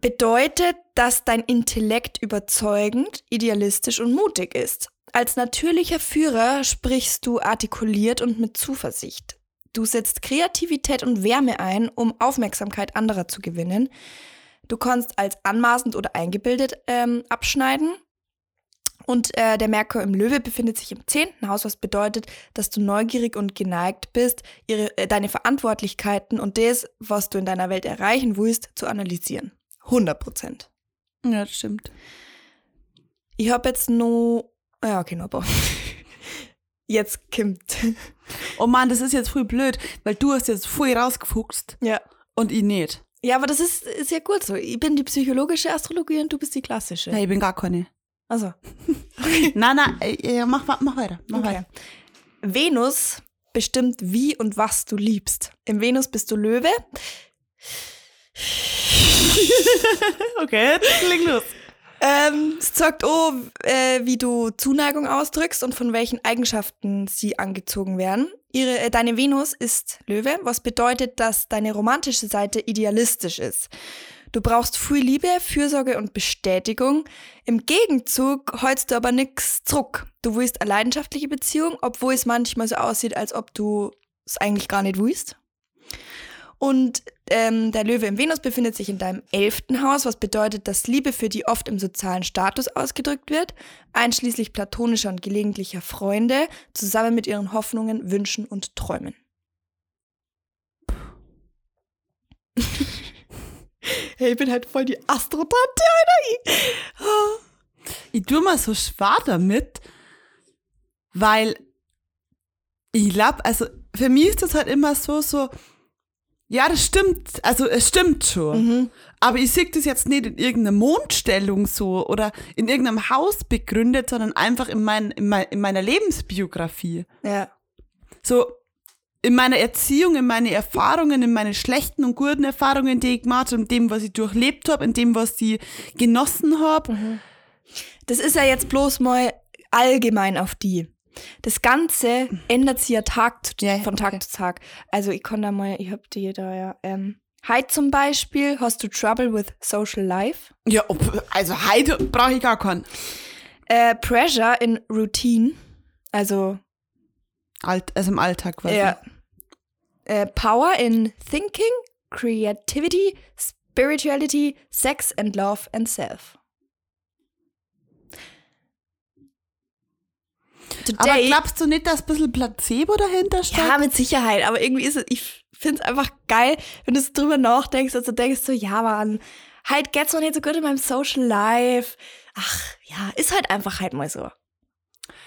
S4: bedeutet, dass dein Intellekt überzeugend, idealistisch und mutig ist. Als natürlicher Führer sprichst du artikuliert und mit Zuversicht. Du setzt Kreativität und Wärme ein, um Aufmerksamkeit anderer zu gewinnen. Du kannst als anmaßend oder eingebildet ähm, abschneiden. Und äh, der Merkur im Löwe befindet sich im zehnten Haus, was bedeutet, dass du neugierig und geneigt bist, ihre, äh, deine Verantwortlichkeiten und das, was du in deiner Welt erreichen willst, zu analysieren. 100 Prozent.
S3: Ja, das stimmt.
S4: Ich habe jetzt nur. Ja, okay, noch ein paar. Jetzt kommt.
S3: Oh Mann, das ist jetzt voll blöd, weil du hast jetzt voll rausgefuchst
S4: Ja.
S3: und ich nicht.
S4: Ja, aber das ist, ja gut so. Ich bin die psychologische Astrologie und du bist die klassische.
S3: Nein, ich bin gar keine.
S4: Also,
S3: Nein, nein, äh, ja, mach, mach weiter. Mach
S4: okay.
S3: weiter.
S4: Venus bestimmt, wie und was du liebst. Im Venus bist du Löwe.
S3: Okay, leg los.
S4: Ähm, es sagt auch, äh, wie du Zuneigung ausdrückst und von welchen Eigenschaften sie angezogen werden. Ihre, äh, deine Venus ist Löwe, was bedeutet, dass deine romantische Seite idealistisch ist. Du brauchst viel Liebe, Fürsorge und Bestätigung. Im Gegenzug holst du aber nix zurück. Du willst eine leidenschaftliche Beziehung, obwohl es manchmal so aussieht, als ob du es eigentlich gar nicht willst. Und ähm, der Löwe im Venus befindet sich in deinem elften Haus, was bedeutet, dass Liebe für die oft im sozialen Status ausgedrückt wird, einschließlich platonischer und gelegentlicher Freunde, zusammen mit ihren Hoffnungen, Wünschen und Träumen. hey, ich bin halt voll die Astrotante, Alter.
S3: Ich tue mal so schwer damit, weil ich glaube, also für mich ist das halt immer so, so, ja, das stimmt, also es stimmt schon.
S4: Mhm.
S3: Aber ich sehe das jetzt nicht in irgendeiner Mondstellung so oder in irgendeinem Haus begründet, sondern einfach in, mein, in, mein, in meiner Lebensbiografie.
S4: Ja.
S3: So in meiner Erziehung, in meine Erfahrungen, in meine schlechten und guten Erfahrungen, die ich gemacht habe, in dem, was ich durchlebt habe, in dem, was ich genossen habe.
S4: Das ist ja jetzt bloß mal allgemein auf die. Das Ganze ändert sich ja Tag zu,
S3: Ja,
S4: von
S3: okay.
S4: Tag zu Tag. Also ich kann da mal, ich hab die da ja. Ähm, heute zum Beispiel hast du Trouble with Social Life.
S3: Ja, also heute brauche ich gar keinen.
S4: Äh, Pressure in Routine. Also
S3: Alt, also im Alltag quasi.
S4: ja. Äh, Power in Thinking, Creativity, Spirituality, Sex and Love and Self.
S3: Aber
S4: Today,
S3: glaubst du nicht, dass ein bisschen Placebo dahinter steckt?
S4: Ja, mit Sicherheit. Aber irgendwie ist es, ich finde es einfach geil, wenn du drüber nachdenkst und so denkst, so, ja, Mann, halt geht's noch nicht so gut in meinem Social Life. Ach, ja, ist halt einfach halt mal so.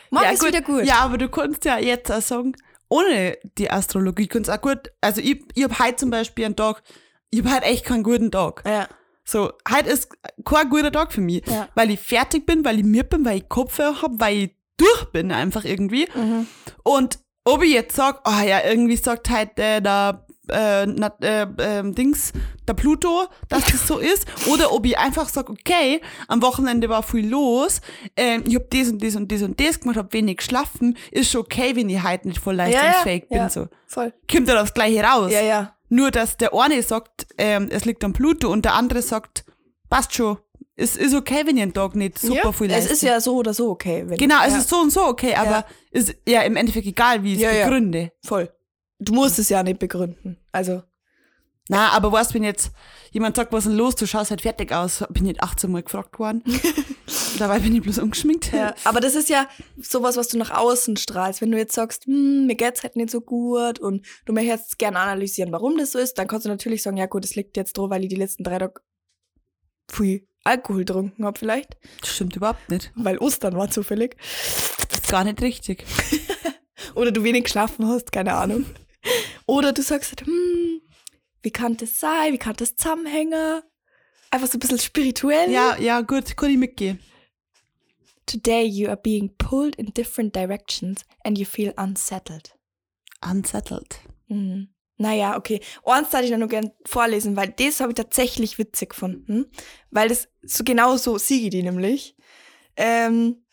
S4: Morgen
S3: ja,
S4: ist wieder gut.
S3: Ja, aber du kannst ja jetzt auch sagen, ohne die Astrologie kannst auch gut, also ich, ich hab heute zum Beispiel einen Tag, ich hab heute echt keinen guten Tag.
S4: Ja.
S3: So, heute ist kein guter Tag für mich,
S4: Ja.
S3: weil ich fertig bin, weil ich mir bin, weil ich Kopfhörer hab, weil ich durch bin einfach irgendwie.
S4: Mhm.
S3: Und ob ich jetzt sag, oh ja, irgendwie sagt halt äh, der äh, na, äh, ähm, Dings, der Pluto, dass das so ist, oder ob ich einfach sag, okay, am Wochenende war viel los, ähm, ich hab das und das und das und das gemacht, hab wenig geschlafen, ist schon okay, wenn ich heute nicht voll leistungsfähig bin.
S4: ja.
S3: So.
S4: Voll.
S3: Kommt ja das gleiche raus.
S4: Ja, ja.
S3: Nur, dass der eine sagt, ähm, es liegt am Pluto und der andere sagt, passt schon, es ist okay, wenn ich einen Tag nicht super
S4: ja.
S3: viel
S4: Es
S3: leiste.
S4: ist ja so oder so okay.
S3: Genau, es
S4: ja,
S3: ist so und so okay, aber
S4: Ja.
S3: ist ja im Endeffekt egal, wie ich es
S4: Ja, ja.
S3: begründe.
S4: voll. Du musst es ja nicht begründen. Also,
S3: Na, aber weißt, wenn jetzt jemand sagt, was ist denn los, du schaust halt fertig aus, bin ich nicht 18 Mal gefragt worden. Dabei bin ich bloß ungeschminkt.
S4: Ja, aber das ist ja sowas, was du nach außen strahlst. Wenn du jetzt sagst, hm, mir geht's halt nicht so gut und du möchtest gerne analysieren, warum das so ist, dann kannst du natürlich sagen, ja gut, es liegt jetzt dran, weil ich die letzten drei Tage viel Alkohol getrunken habe vielleicht.
S3: Das stimmt überhaupt nicht.
S4: Weil Ostern war zufällig.
S3: Das ist gar nicht richtig.
S4: Oder du wenig geschlafen hast, keine Ahnung. Oder du sagst, hm, wie kann das sein? Wie kann das zusammenhängen? Einfach so ein bisschen spirituell.
S3: Ja, ja, gut, kann ich mitgehen.
S4: Today you are being pulled in different directions and you feel unsettled.
S3: Unsettled.
S4: Mhm. Naja, okay. Eins würde ich noch gerne vorlesen, weil das habe ich tatsächlich witzig gefunden. Weil das so genau so siege die nämlich. Ähm,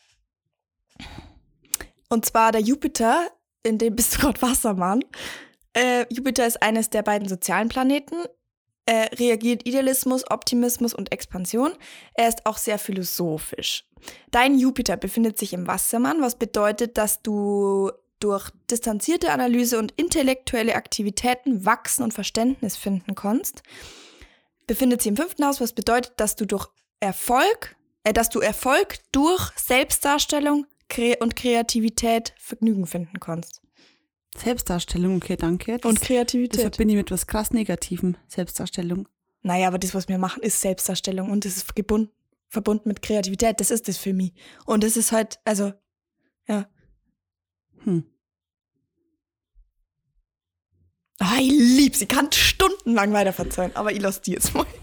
S4: und zwar der Jupiter, in dem bist du gerade Wassermann. Äh, Jupiter ist eines der beiden sozialen Planeten. Er reagiert Idealismus, Optimismus und Expansion. Er ist auch sehr philosophisch. Dein Jupiter befindet sich im Wassermann, was bedeutet, dass du durch distanzierte Analyse und intellektuelle Aktivitäten wachsen und Verständnis finden kannst. Befindet sich im fünften Haus, was bedeutet, dass du durch Erfolg, äh, dass du Erfolg durch Selbstdarstellung und Kreativität Vergnügen finden kannst.
S3: Selbstdarstellung, okay, danke. Das,
S4: Und Kreativität.
S3: deshalb bin ich mit was krass Negativem. Selbstdarstellung.
S4: Naja, aber das, was wir machen, ist Selbstdarstellung und das ist gebunden, verbunden mit Kreativität. Das ist das für mich. Und das ist halt, also, ja.
S3: Hm.
S4: Ah, ich lieb's. Ich kann stundenlang weiter verzeihen, aber ich lass die jetzt mal.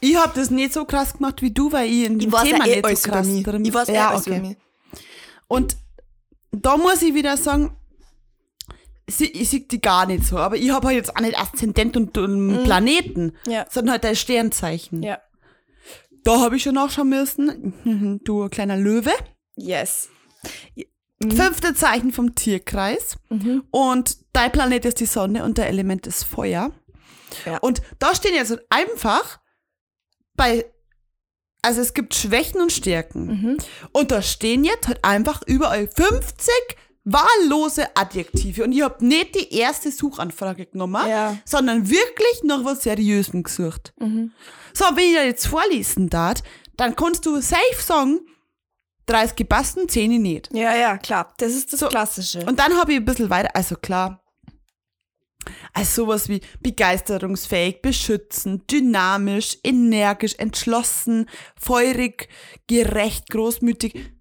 S3: Ich hab das nicht so krass gemacht wie du, weil ich in dem Thema nicht so krass drin
S4: Ich weiß
S3: ja,
S4: ja, alles
S3: okay. Und da muss ich wieder sagen, sie, ich sehe die gar nicht so, aber ich habe halt jetzt auch nicht Aszendent und, und Planeten,
S4: Mhm. Ja.
S3: sondern halt ein Sternzeichen.
S4: Ja.
S3: Da habe ich schon nachschauen müssen. Du kleiner Löwe.
S4: Yes.
S3: Fünfte Zeichen vom Tierkreis.
S4: Mhm.
S3: Und dein Planet ist die Sonne und der Element ist Feuer.
S4: Ja.
S3: Und da stehen jetzt einfach bei, also es gibt Schwächen und Stärken.
S4: Mhm.
S3: Und da stehen jetzt halt einfach überall 50 wahllose Adjektive. Und ich habe nicht die erste Suchanfrage genommen,
S4: Ja.
S3: sondern wirklich nach was Seriösem gesucht.
S4: Mhm.
S3: So, wenn ich da jetzt vorlesen darf, dann kannst du safe sagen, 30 gepassten, 10 nicht.
S4: Ja, ja, klar. Das ist das
S3: So.
S4: Klassische.
S3: Und dann habe ich ein bisschen weiter, also klar, also sowas wie begeisterungsfähig, beschützend, dynamisch, energisch, entschlossen, feurig, gerecht, großmütig.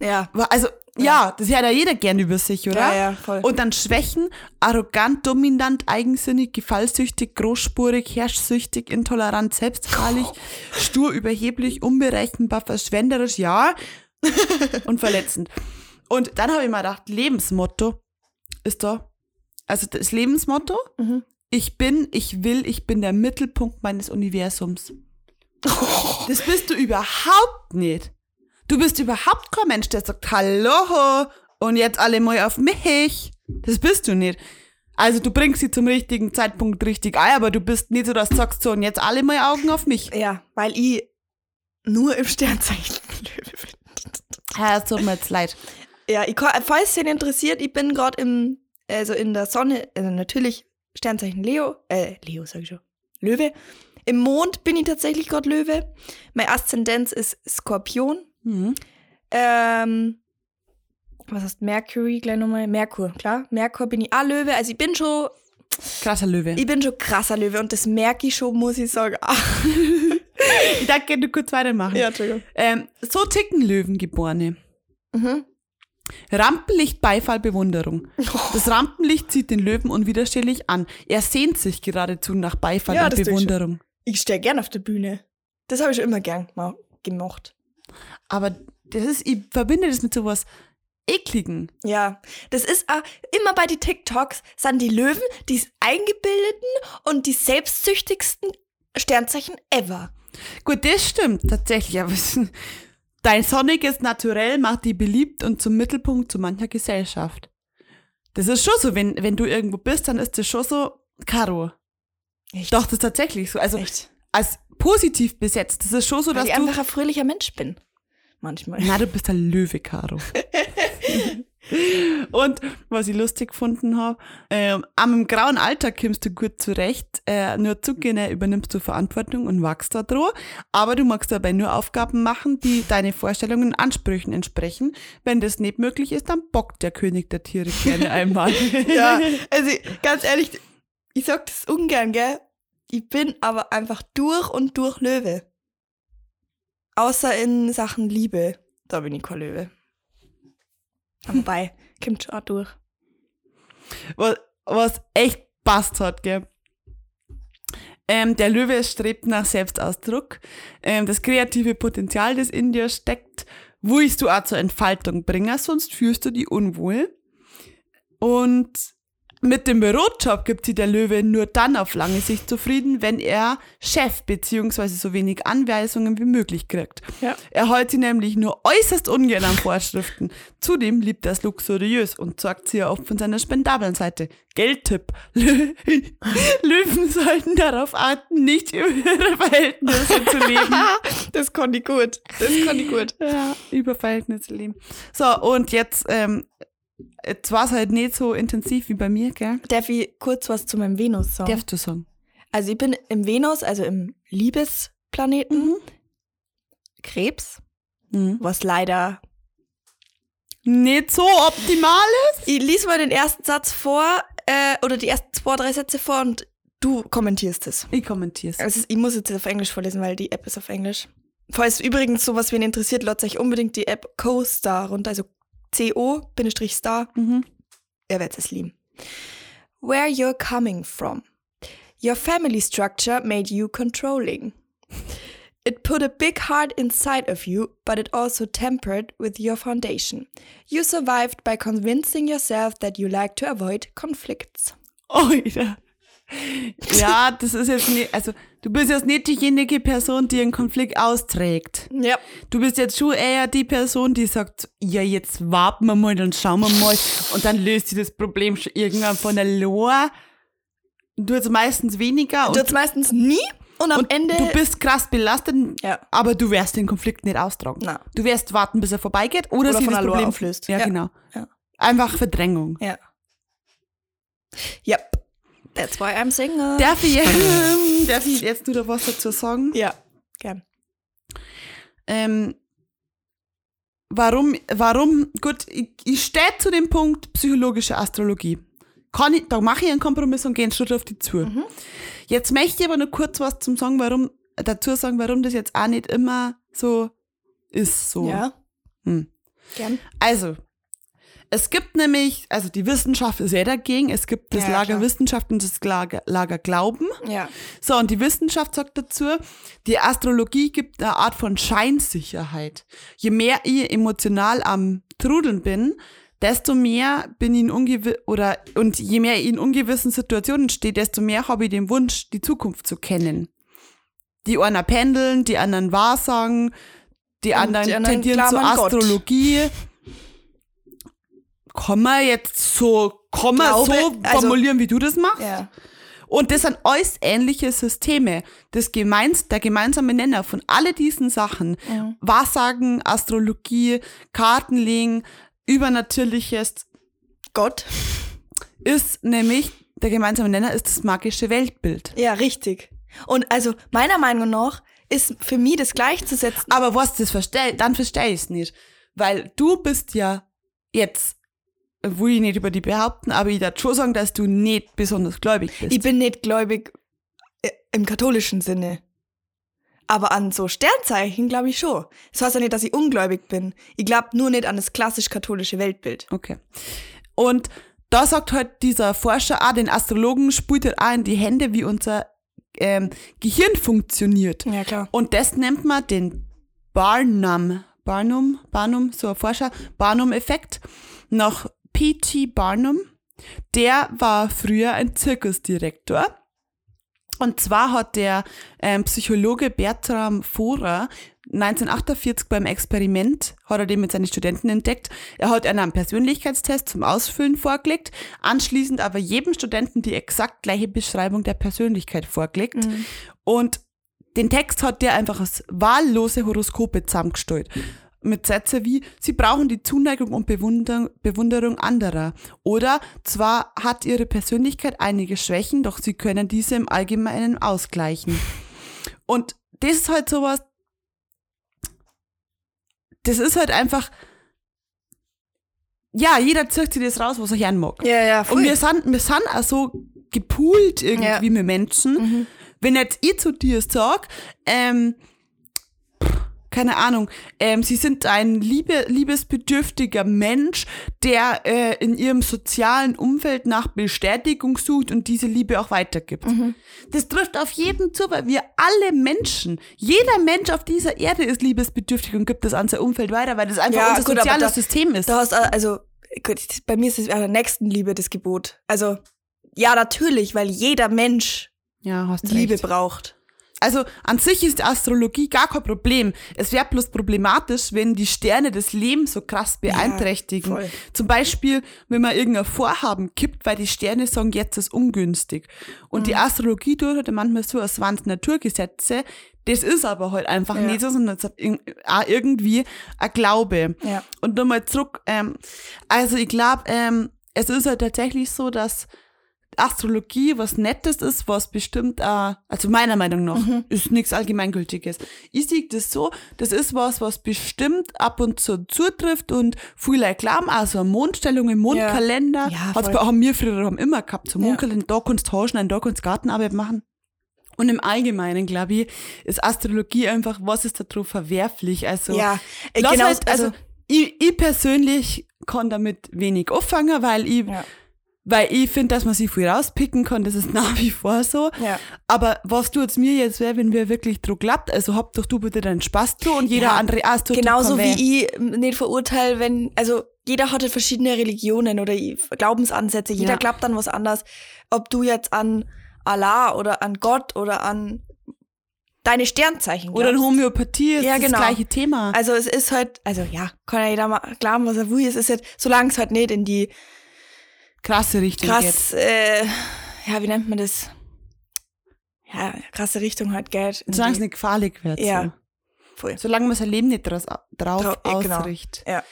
S4: Ja.
S3: Also, ja, das hört ja jeder gern über sich, oder?
S4: Ja, ja, voll.
S3: Und dann Schwächen, arrogant, dominant, eigensinnig, gefallsüchtig, großspurig, herrschsüchtig, intolerant, selbstherrlich, stur, überheblich, unberechenbar, verschwenderisch, ja, und verletzend. Und dann habe ich mir gedacht, Lebensmotto ist da. Also das Lebensmotto,
S4: Mhm.
S3: ich bin, ich will, ich bin der Mittelpunkt meines Universums. Das bist du überhaupt nicht. Du bist überhaupt kein Mensch, der sagt, hallo, und jetzt alle mal auf mich. Das bist du nicht. Also du bringst sie zum richtigen Zeitpunkt richtig ein, aber du bist nicht so, dass du sagst so, und jetzt alle mal Augen auf mich.
S4: Ja, weil ich nur im Sternzeichen Löwe bin.
S3: Ja, es tut mir jetzt leid.
S4: Ja, ich kann, falls es ihn interessiert, ich bin gerade im, also in der Sonne, also natürlich Sternzeichen Leo, äh, Leo sag ich schon, Löwe. Im Mond bin ich tatsächlich gerade Löwe. Meine Aszendenz ist Skorpion.
S3: Mhm.
S4: Ähm, was heißt Mercury gleich nochmal? Merkur, klar. Merkur bin ich auch Löwe. Also ich bin schon,
S3: Krasser Löwe.
S4: ich bin schon krasser Löwe und das merke ich schon, muss ich sagen.
S3: Ich darf gerne kurz weitermachen.
S4: Entschuldigung.
S3: Ähm, so ticken Löwengeborene.
S4: Mhm.
S3: Rampenlicht, Beifall, Bewunderung. Das Rampenlicht zieht den Löwen unwiderstehlich an. Er sehnt sich geradezu nach Beifall
S4: Ja,
S3: und
S4: das tue ich.
S3: Bewunderung.
S4: Ich stehe gern auf der Bühne. Das habe ich schon immer gern ma- gemocht.
S3: Aber das ist, ich verbinde das mit sowas Ekligen.
S4: Ja, das ist auch, immer bei den TikToks sind die Löwen die eingebildeten und die selbstsüchtigsten Sternzeichen ever.
S3: Gut, das stimmt tatsächlich, aber dein sonniges Naturell macht die beliebt und zum Mittelpunkt zu mancher Gesellschaft. Das ist schon so, wenn, wenn du irgendwo bist, dann ist das schon so, Caro.
S4: Echt?
S3: Doch, das ist tatsächlich so. Also
S4: Echt?
S3: als positiv besetzt. Das ist schon so,
S4: Weil
S3: dass
S4: ich
S3: du.
S4: einfach ein fröhlicher Mensch bin. Manchmal.
S3: Na, du bist ein Löwe, Caro. Und was ich lustig gefunden habe, ähm, am grauen Alter kommst du gut zurecht, äh, nur zugehen übernimmst du Verantwortung und wachst da dran, aber du magst dabei nur Aufgaben machen, die deine Vorstellungen und Ansprüchen entsprechen. Wenn das nicht möglich ist, dann bockt der König der Tiere gerne einmal.
S4: Ja, also ganz ehrlich, ich sag das ungern, gell? Ich bin aber einfach durch und durch Löwe. Außer in Sachen Liebe, da bin ich Löwe. Wobei, kommt schon auch durch.
S3: was, was echt passt hat, gell. Ähm, der Löwe strebt nach Selbstausdruck. Ähm, das kreative Potenzial, das in dir steckt, willst du auch zur Entfaltung bringen, sonst fühlst du dich unwohl. Und mit dem Bürojob gibt sich der Löwe nur dann auf lange Sicht zufrieden, wenn er Chef bzw. so wenig Anweisungen wie möglich kriegt.
S4: Ja.
S3: Er hält sie nämlich nur äußerst ungern an Vorschriften. Zudem liebt er es luxuriös und sorgt sie oft von seiner spendablen Seite. Geldtipp. Lö Löwen sollten darauf achten, nicht über ihre Verhältnisse zu leben.
S4: Das konnte ich gut. Das konnte ich gut.
S3: Ja, über Verhältnisse leben. So, und jetzt, ähm, jetzt war es halt nicht so intensiv wie bei mir, gell?
S4: Darf ich kurz was zu meinem Venus sagen?
S3: Darfst du sagen?
S4: Also ich bin im Venus, also im Liebesplaneten Krebs,
S3: Mhm.
S4: was leider.
S3: Nicht so optimal ist?
S4: Ich lese mal den ersten Satz vor, äh, oder die ersten zwei, drei Sätze vor und du kommentierst es.
S3: Ich kommentiere es.
S4: Also ich muss jetzt auf Englisch vorlesen, weil die App ist auf Englisch. Falls übrigens sowas wen interessiert, ladet euch unbedingt die App CoStar runter, also C-O-Star.
S3: Mhm.
S4: Ihr werdet es lieben. Where you're coming from. Your family structure made you controlling. It put a big heart inside of you, but it also tempered with your foundation. You survived by convincing yourself that you like to avoid conflicts.
S3: Alter. Ja, das ist jetzt nicht, also du bist jetzt nicht diejenige Person, die einen Konflikt austrägt.
S4: Ja.
S3: Du bist jetzt schon eher die Person, die sagt, ja, jetzt warten wir mal, dann schauen wir mal und dann löst sich das Problem schon irgendwann von allein. Du jetzt meistens weniger
S4: Du
S3: und,
S4: hast meistens nie und am
S3: und
S4: Ende.
S3: du bist krass belastet,
S4: Ja.
S3: aber du wirst den Konflikt nicht austragen.
S4: Na.
S3: Du wirst warten, bis er vorbeigeht oder,
S4: Oder von
S3: das Problem
S4: auflöst.
S3: Ja,
S4: Ja.
S3: genau.
S4: Ja.
S3: Einfach Verdrängung.
S4: Ja. Yep. That's why I'm single.
S3: Darf ich, ähm, darf ich jetzt nur da was dazu sagen?
S4: ja. Gern.
S3: Ähm, warum, warum, gut, ich, ich stehe zu dem Punkt psychologische Astrologie. Kann ich, da mache ich einen Kompromiss und gehe einen Schritt auf die zu. Jetzt möchte ich aber nur kurz was zum sagen, warum, dazu sagen, warum das jetzt auch nicht immer so ist, so.
S4: Ja.
S3: Hm.
S4: Gern.
S3: Also, es gibt nämlich, also die Wissenschaft ist ja dagegen, es gibt das
S4: Ja,
S3: Lager
S4: klar.
S3: Wissenschaft und das Lager, Lager Glauben.
S4: Ja.
S3: So, und die Wissenschaft sagt dazu, die Astrologie gibt eine Art von Scheinsicherheit. Je mehr ich emotional am Trudeln bin, desto mehr bin ich in oder und je mehr ich in ungewissen Situationen stehe, desto mehr habe ich den Wunsch, die Zukunft zu kennen. Die einen pendeln, die anderen wahrsagen, die anderen
S4: die anderen
S3: tendieren zur
S4: an Gott.
S3: Man jetzt so, kann man
S4: Glaube,
S3: so
S4: also-
S3: formulieren, wie du das machst?
S4: Ja.
S3: Und das sind alles ähnliche Systeme. Das gemeins, der gemeinsame Nenner von alle diesen Sachen, Wahrsagen, Astrologie, Kartenlegen, Übernatürliches,
S4: Gott.
S3: ist nämlich, der gemeinsame Nenner ist das magische Weltbild.
S4: Ja, richtig. Und also meiner Meinung nach ist für mich das gleichzusetzen.
S3: Aber was das versteht, dann verstehe ich es nicht. Weil du bist ja jetzt, will ich nicht über die behaupten, aber ich darf schon sagen, dass du nicht besonders gläubig bist.
S4: Ich bin nicht gläubig äh, im katholischen Sinne. Aber an so Sternzeichen glaube ich schon. Das heißt ja nicht, dass ich ungläubig bin. Ich glaube nur nicht an das klassisch-katholische Weltbild.
S3: Okay. Und da sagt halt dieser Forscher auch, den Astrologen spielt halt auch in die Hände, wie unser ähm, Gehirn funktioniert.
S4: Ja, klar.
S3: Und das nennt man den Barnum, Barnum, Barnum, so ein Forscher, Barnum-Effekt, nach P.T. Barnum. Der war früher ein Zirkusdirektor. Und zwar hat der ähm, Psychologe Bertram Forer 1948 beim Experiment, hat er den mit seinen Studenten entdeckt. Er hat einen Persönlichkeitstest zum Ausfüllen vorgelegt, anschließend aber jedem Studenten die exakt gleiche Beschreibung der Persönlichkeit vorgelegt. Und den Text hat der einfach aus wahllose Horoskope zusammengestellt. Mit Sätzen wie, sie brauchen die Zuneigung und Bewunderung, Bewunderung anderer. Oder zwar hat ihre Persönlichkeit einige Schwächen, doch sie können diese im Allgemeinen ausgleichen. Und das ist halt sowas, das ist halt einfach, ja, jeder zieht sich das raus, was er gern mag.
S4: Ja, ja,
S3: Und wir sind, wir sind auch so gepoolt irgendwie
S4: Ja.
S3: mit Menschen.
S4: Mhm.
S3: Wenn jetzt ich zu dir sag, ähm, keine Ahnung, ähm, sie sind ein liebe, liebesbedürftiger Mensch, der äh, in ihrem sozialen Umfeld nach Bestätigung sucht und diese Liebe auch weitergibt.
S4: Mhm.
S3: Das trifft auf jeden zu, weil wir alle Menschen, jeder Mensch auf dieser Erde ist liebesbedürftig und gibt es an sein Umfeld weiter, weil das einfach
S4: Ja,
S3: unser
S4: gut,
S3: soziales
S4: da-
S3: System ist.
S4: Da hast also, gut, bei mir ist es der Nächstenliebe das Gebot. Also, ja, natürlich, weil jeder Mensch
S3: ja,
S4: Liebe
S3: recht.
S4: braucht.
S3: Also an sich ist Astrologie gar kein Problem. Es wäre bloß problematisch, wenn die Sterne das Leben so krass beeinträchtigen.
S4: voll.
S3: Zum Beispiel, wenn man irgendein Vorhaben kippt, weil die Sterne sagen, jetzt ist ungünstig. Und
S4: Mhm.
S3: die Astrologie tut halt manchmal so, als waren es Naturgesetze. Das ist aber halt einfach
S4: Ja.
S3: nicht so, sondern es hat irgendwie ein Glaube.
S4: Ja.
S3: Und nochmal zurück, ähm, also ich glaube, ähm, es ist halt tatsächlich so, dass Astrologie was Nettes ist, was bestimmt, äh, also meiner Meinung nach,
S4: Mhm.
S3: ist nichts Allgemeingültiges. Ich sehe das so, das ist was, was bestimmt ab und zu zutrifft und viele glauben, also eine Mondstellung im Mondkalender,
S4: Ja,
S3: hat's
S4: voll.
S3: bei, haben wir früher haben immer gehabt, so
S4: Ja.
S3: Mondkalender, da kannst du tauschen, da kannst du Gartenarbeit machen. Und im Allgemeinen, glaube ich, ist Astrologie einfach, was ist da drauf verwerflich? Also,
S4: Ja, genau,
S3: halt, also,
S4: also,
S3: ich, ich persönlich kann damit wenig anfangen, weil ich,
S4: Ja.
S3: Weil ich finde, dass man sich viel rauspicken kann, das ist nach wie vor so.
S4: Ja.
S3: Aber was tut's mir jetzt weh, wenn wir wirklich Druck klappt? Also hab doch du bitte deinen Spaß du und jeder
S4: Ja,
S3: andere tut
S4: genauso wie ich nicht verurteile, wenn, also jeder hatte verschiedene Religionen oder Glaubensansätze, jeder
S3: Ja.
S4: glaubt an was anderes. Ob du jetzt an Allah oder an Gott oder an deine Sternzeichen
S3: Oder in
S4: glaubst.
S3: Homöopathie ist
S4: Ja,
S3: das
S4: genau.
S3: gleiche Thema.
S4: Also es ist halt, also ja, kann ja jeder mal glauben, was er will. Es ist halt, solange es halt nicht in die
S3: Krasse Richtung geht.
S4: krass, äh, ja, wie nennt man das? Ja, krasse Richtung halt geht. in
S3: Solange es nicht gefährlich wird.
S4: Ja.
S3: So.
S4: Voll.
S3: Solange man sein Leben nicht draus, drauf
S4: Trau- genau.
S3: ausrichtet.
S4: Ja.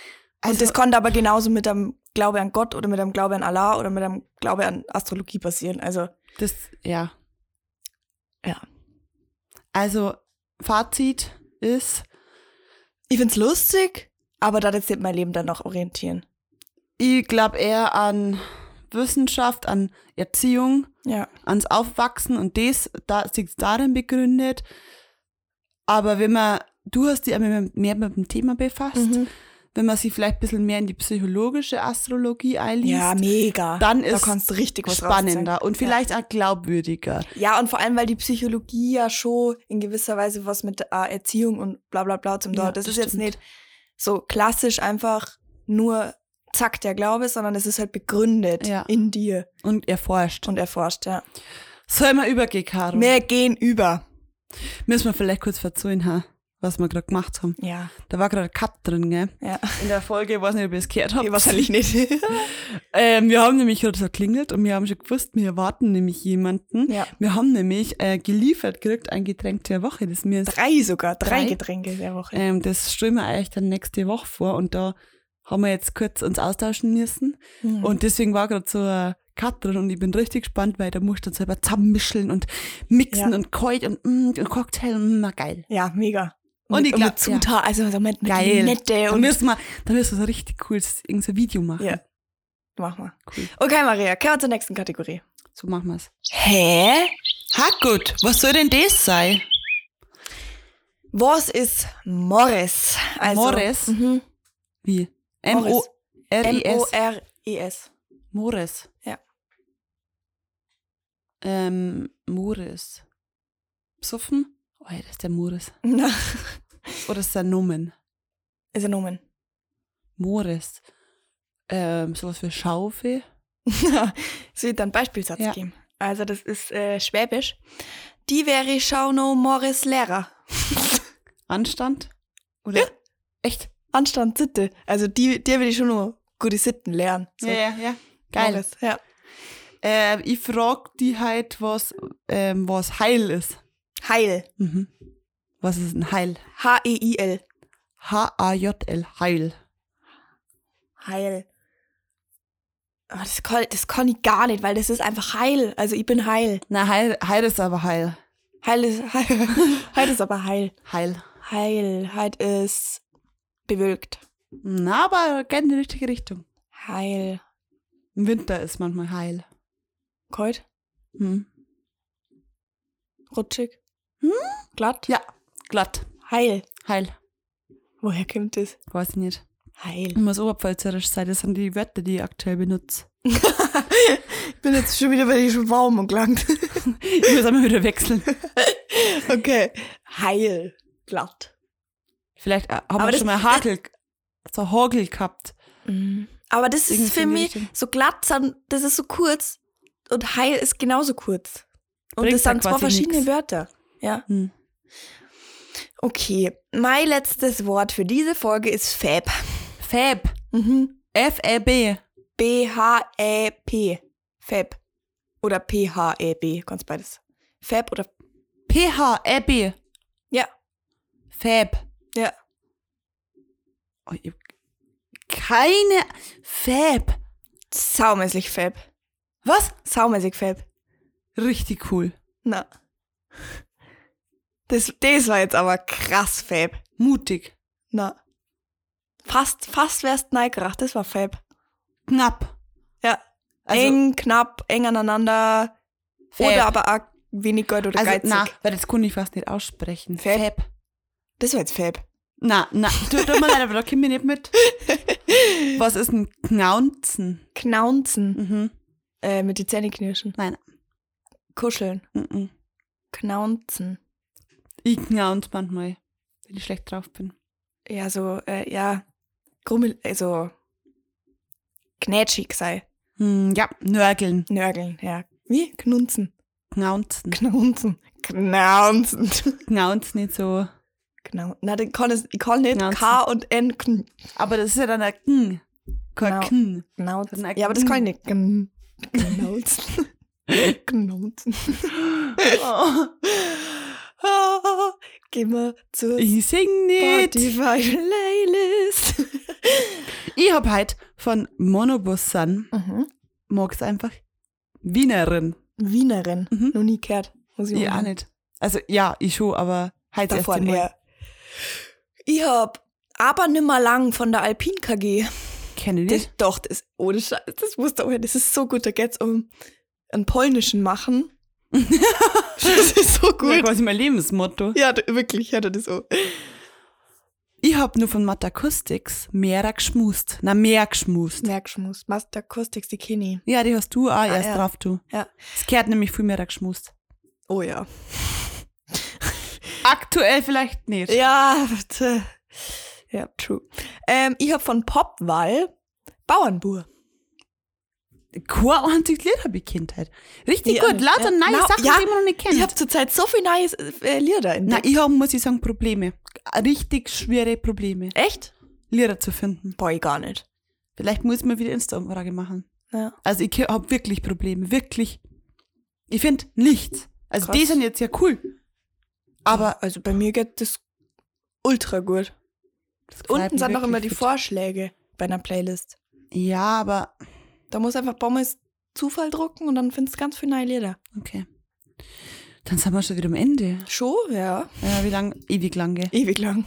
S3: Also,
S4: und das konnte aber genauso mit dem Glaube an Gott oder mit dem Glaube an Allah oder mit dem Glaube an Astrologie passieren. Also,
S3: das, ja.
S4: Ja.
S3: Also, Fazit ist,
S4: ich find's lustig, aber da jetzt nicht mein Leben dann noch orientieren.
S3: ich glaube eher an Wissenschaft, an Erziehung,
S4: Ja.
S3: ans Aufwachsen und das da, sich darin begründet. Aber wenn man, du hast dich mehr mit dem Thema befasst,
S4: Mhm.
S3: wenn man sich vielleicht ein bisschen mehr in die psychologische Astrologie einliest,
S4: Ja, mega.
S3: dann
S4: da
S3: ist
S4: kannst du richtig was
S3: spannender und vielleicht auch glaubwürdiger.
S4: Ja, und vor allem, weil die Psychologie ja schon in gewisser Weise was mit äh, Erziehung und bla bla bla zum
S3: Ja,
S4: Tor. das,
S3: das
S4: ist jetzt
S3: stimmt.
S4: nicht so klassisch einfach nur zack der Glaube, sondern es ist halt begründet
S3: Ja.
S4: in dir
S3: Und erforscht.
S4: und erforscht, ja.
S3: Sollen wir übergehen, Caro?
S4: Wir gehen über.
S3: Müssen wir vielleicht kurz verzeihen, ha? was wir gerade gemacht haben.
S4: Ja,
S3: Da war gerade ein Cut drin, gell?
S4: ja.
S3: In der Folge, ich weiß nicht, ob ihr es gehört habt.
S4: Wahrscheinlich nicht.
S3: Ähm, wir haben nämlich gerade so klingelt und wir haben schon gewusst, wir erwarten nämlich jemanden.
S4: ja.
S3: Wir haben nämlich äh, geliefert gekriegt ein Getränk der Woche. Das mir
S4: Drei sogar, drei,
S3: Drei?
S4: Getränke der Woche.
S3: ähm, das stellen wir eigentlich dann nächste Woche vor und da haben wir jetzt kurz uns austauschen müssen.
S4: Mhm.
S3: Und deswegen war gerade so ein Cut drin und ich bin richtig gespannt, weil da musst du dann selber zusammenmischen und mixen
S4: Ja.
S3: und kalt und, mm, und Cocktail, mm, na geil.
S4: ja, mega.
S3: Und
S4: mit,
S3: ich glaub,
S4: mit Zutaten, also so mit, mit
S3: Geil.
S4: Nette
S3: Dann
S4: und
S3: müssen wir, dann müssen wir so richtig cooles irgendein Video machen.
S4: Ja. Mach mal.
S3: Cool.
S4: Okay, Maria, kommen wir zur nächsten Kategorie.
S3: So machen wir's.
S4: Hä?
S3: Ha gut, was soll denn das sein?
S4: Was ist Morris? Also,
S3: Morris?
S4: Mhm.
S3: Wie? M-O-R-I-S.
S4: M-O-R-I-S.
S3: Morris.
S4: Ja.
S3: Ähm, Morris. Psuffen? Oh ja, das ist der Morris.
S4: Na,
S3: Oder ist der Nomen?
S4: ist ein Nomen.
S3: Morris. Ähm, sowas für Schaufel?
S4: Es wird dann Beispielsatz
S3: Ja.
S4: geben. Also, das ist äh, Schwäbisch. Die wäre Schauno Morris Lehrer.
S3: Anstand? Oder?
S4: Ja.
S3: Echt?
S4: Anstand, Sitte. Also, die, der will ich schon noch gute Sitten lernen. So.
S3: ja, ja. Geil.
S4: Morris, ja.
S3: Ähm, ich frag die halt, was, ähm, was Heil ist.
S4: Heil.
S3: Mhm. Was ist ein Heil?
S4: H-E-I-L.
S3: H-A-J-L. Heil.
S4: Heil. Ah, das, kann, das kann ich gar nicht, weil das ist einfach heil. Also ich bin heil.
S3: Na, Heil, Heil ist aber Heil.
S4: Heil ist, heil, heil ist aber heil.
S3: Heil.
S4: Heil. Heil ist bewölkt.
S3: Na, aber geht in die richtige Richtung.
S4: Heil.
S3: Im Winter ist manchmal Heil.
S4: Kalt.
S3: Hm.
S4: Rutschig.
S3: Hm?
S4: Glatt.
S3: Ja, glatt.
S4: Heil.
S3: Heil.
S4: Woher kommt das?
S3: Weiß ich nicht.
S4: Heil.
S3: Ich muss oberpfälzerisch sein. Das sind die Wörter, die ich aktuell benutze.
S4: Ich bin jetzt schon wieder bei die Schwaum umgelangt.
S3: Ich muss einmal wieder wechseln.
S4: okay. Heil. Glatt.
S3: Vielleicht äh, haben
S4: Aber
S3: wir
S4: das-
S3: schon mal Hagel, so Hagel gehabt.
S4: Mhm. Aber das
S3: Irgendwie
S4: ist für mich so glatt, das ist so kurz und heil ist genauso kurz. Und
S3: Bringt
S4: das sind zwei verschiedene
S3: nix.
S4: Wörter. Ja.
S3: Hm.
S4: Okay. Mein letztes Wort für diese Folge ist Fab.
S3: Fab.
S4: Mhm.
S3: F-A-B.
S4: B-H-E-P. Fab. Oder P-H-E-B. Ganz beides. Fab oder.
S3: P-H-A-B.
S4: Ja.
S3: Fab.
S4: Ja.
S3: Oh, ich hab keine Fab.
S4: Saumäßig Fab.
S3: Was?
S4: Saumäßig Fab.
S3: Richtig cool.
S4: Na. Das, das war jetzt aber krass Fab.
S3: Mutig.
S4: Na. Fast, fast wärst neigebracht. Das war Fab.
S3: Knapp.
S4: Ja.
S3: Also,
S4: eng, knapp, eng aneinander.
S3: Fab.
S4: Oder aber auch wenig Geld oder
S3: also,
S4: geizig.
S3: na, weil das kann ich fast nicht aussprechen.
S4: Fab.
S3: Fab.
S4: Das war jetzt Fab.
S3: Na, na, tut mir leid, aber da komme ich nicht mit. Was ist ein Knaunzen?
S4: Knaunzen.
S3: Mhm.
S4: Äh, mit die Zähne knirschen.
S3: Nein.
S4: Kuscheln.
S3: Mhm.
S4: Knaunzen.
S3: Ich knaunz manchmal, wenn ich schlecht drauf bin.
S4: Ja, so, äh, ja. Grummel, also. Knätschig sei.
S3: Hm, ja, nörgeln.
S4: Nörgeln, ja. Wie? Knunzen.
S3: Knaunzen.
S4: Knaunzen. Knaunzen.
S3: Knaunz nicht so.
S4: Knau Na, den kann es, ich kann nicht
S3: Knauzen.
S4: K und N kn
S3: Aber das ist ja dann ein Kn. Kein
S4: Genau.
S3: Kn.
S4: knauzen. Ja, aber das kann ich nicht. Kn knauzen. knauzen.
S3: Oh,
S4: Geh mal zur
S3: ich sing nicht.
S4: Spotify-Playlist.
S3: Ich hab heute von Monobus Sun,
S4: mhm.
S3: mag's einfach, Wienerin.
S4: Wienerin.
S3: Mhm.
S4: Noch nie gehört. Muss ich
S3: Ich auch nicht. Also ja, ich schon, aber heute das
S4: Davon
S3: erste Mal.
S4: Ich hab aber nimmer lang von der Alpin KG.
S3: Kenne ich
S4: Das,
S3: nicht.
S4: doch, das, ohne Scheiß, das musst du auch, das ist so gut. Da geht's um einen polnischen Machen. das ist so
S3: Ja,
S4: gut.
S3: quasi mein Lebensmotto.
S4: Ja, da- wirklich, ja, das ist so.
S3: Ich hab nur von Matt Acoustics mehr geschmust. Na, mehr geschmust.
S4: Merkschmus, Master Acoustics, die Kenny.
S3: Ja, die hast du auch erst
S4: ja.
S3: drauf, du.
S4: Ja.
S3: Es gehört nämlich viel mehr geschmust.
S4: Oh ja.
S3: Aktuell vielleicht nicht.
S4: Ja, ja, true. Ähm, ich hab von Popwall Bauernbur.
S3: Keine einzige Lied hab ich Kindheit. Richtig
S4: Ja,
S3: gut, lauter
S4: ja.
S3: neue
S4: Na,
S3: Sachen,
S4: ja,
S3: die man noch nicht kennt.
S4: Ich hab zurzeit so viel neues äh, Lieder
S3: Na,
S4: entdeckt.
S3: ich hab, muss ich sagen, Probleme. Richtig schwere Probleme,
S4: Echt?
S3: Lieder zu finden.
S4: Boah, ich gar nicht.
S3: Vielleicht muss man wieder Insta-Umfrage machen.
S4: Ja.
S3: Also ich hab wirklich Probleme, wirklich. Ich find nichts. Also
S4: Krass.
S3: die sind jetzt ja cool. Aber
S4: Also bei mir geht das ultra gut.
S3: das
S4: Unten sind noch immer die
S3: wirklich
S4: Vorschläge bei einer Playlist.
S3: gut. Ja, aber
S4: Da muss einfach Bommes Zufall drucken und dann findest du ganz viele neue Lieder.
S3: okay. Dann sind wir schon wieder am Ende.
S4: Schon, ja.
S3: Ja, wie lang? Ewig lang, gell?
S4: Ewig lang.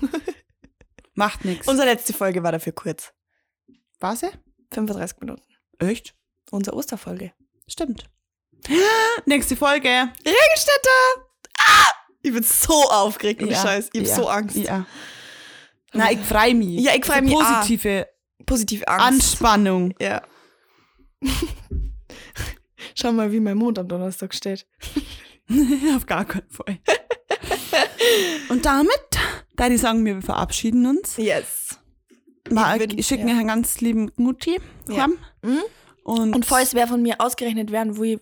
S3: Macht nichts.
S4: Unsere letzte Folge war dafür kurz.
S3: Was?
S4: 35 Minuten.
S3: Echt?
S4: Unsere Osterfolge.
S3: Stimmt. Nächste Folge.
S4: Regenstädter! Ah! Ich bin so aufgeregt und
S3: Ja,
S4: Scheiß. Ich hab
S3: ja,
S4: so Angst.
S3: Ja. Na, ich freu mich.
S4: Ja, ich freu
S3: So
S4: mich auch.
S3: Positive
S4: Positive Angst.
S3: Anspannung.
S4: Ja. Schau mal, wie mein Mond am Donnerstag steht.
S3: Auf gar keinen Fall. Und damit, da die sagen, wir verabschieden uns.
S4: Yes.
S3: Mal,
S4: würd-
S3: ich schicke
S4: ja.
S3: mir einen ganz lieben Mutti
S4: Ja. Mhm.
S3: Und,
S4: Und falls wer von mir ausgerechnet werden, wo ich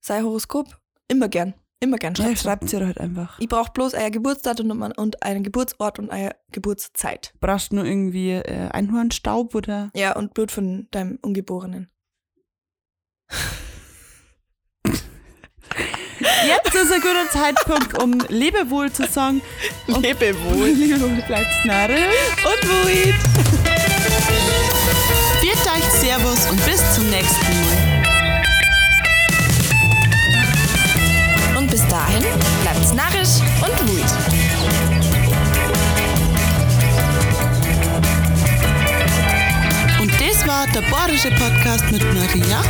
S4: sein Horoskop, immer gern. Immer gern
S3: ja,
S4: schreibt.
S3: schreibt sie halt einfach.
S4: Ich brauche bloß euer Geburtsdatum und einen Geburtsort und eine Geburtszeit.
S3: Brauchst du nur irgendwie äh, Einhornstaub oder
S4: Ja, und Blut von deinem Ungeborenen.
S3: jetzt ist ein guter Zeitpunkt, um Lebewohl zu sagen. Und
S4: Lebewohl.
S3: Lebewohl bleibt narrisch.
S4: Und Wuid.
S3: Viert euch Servus und bis zum nächsten Mal. War der Bayerische Podcast mit Maria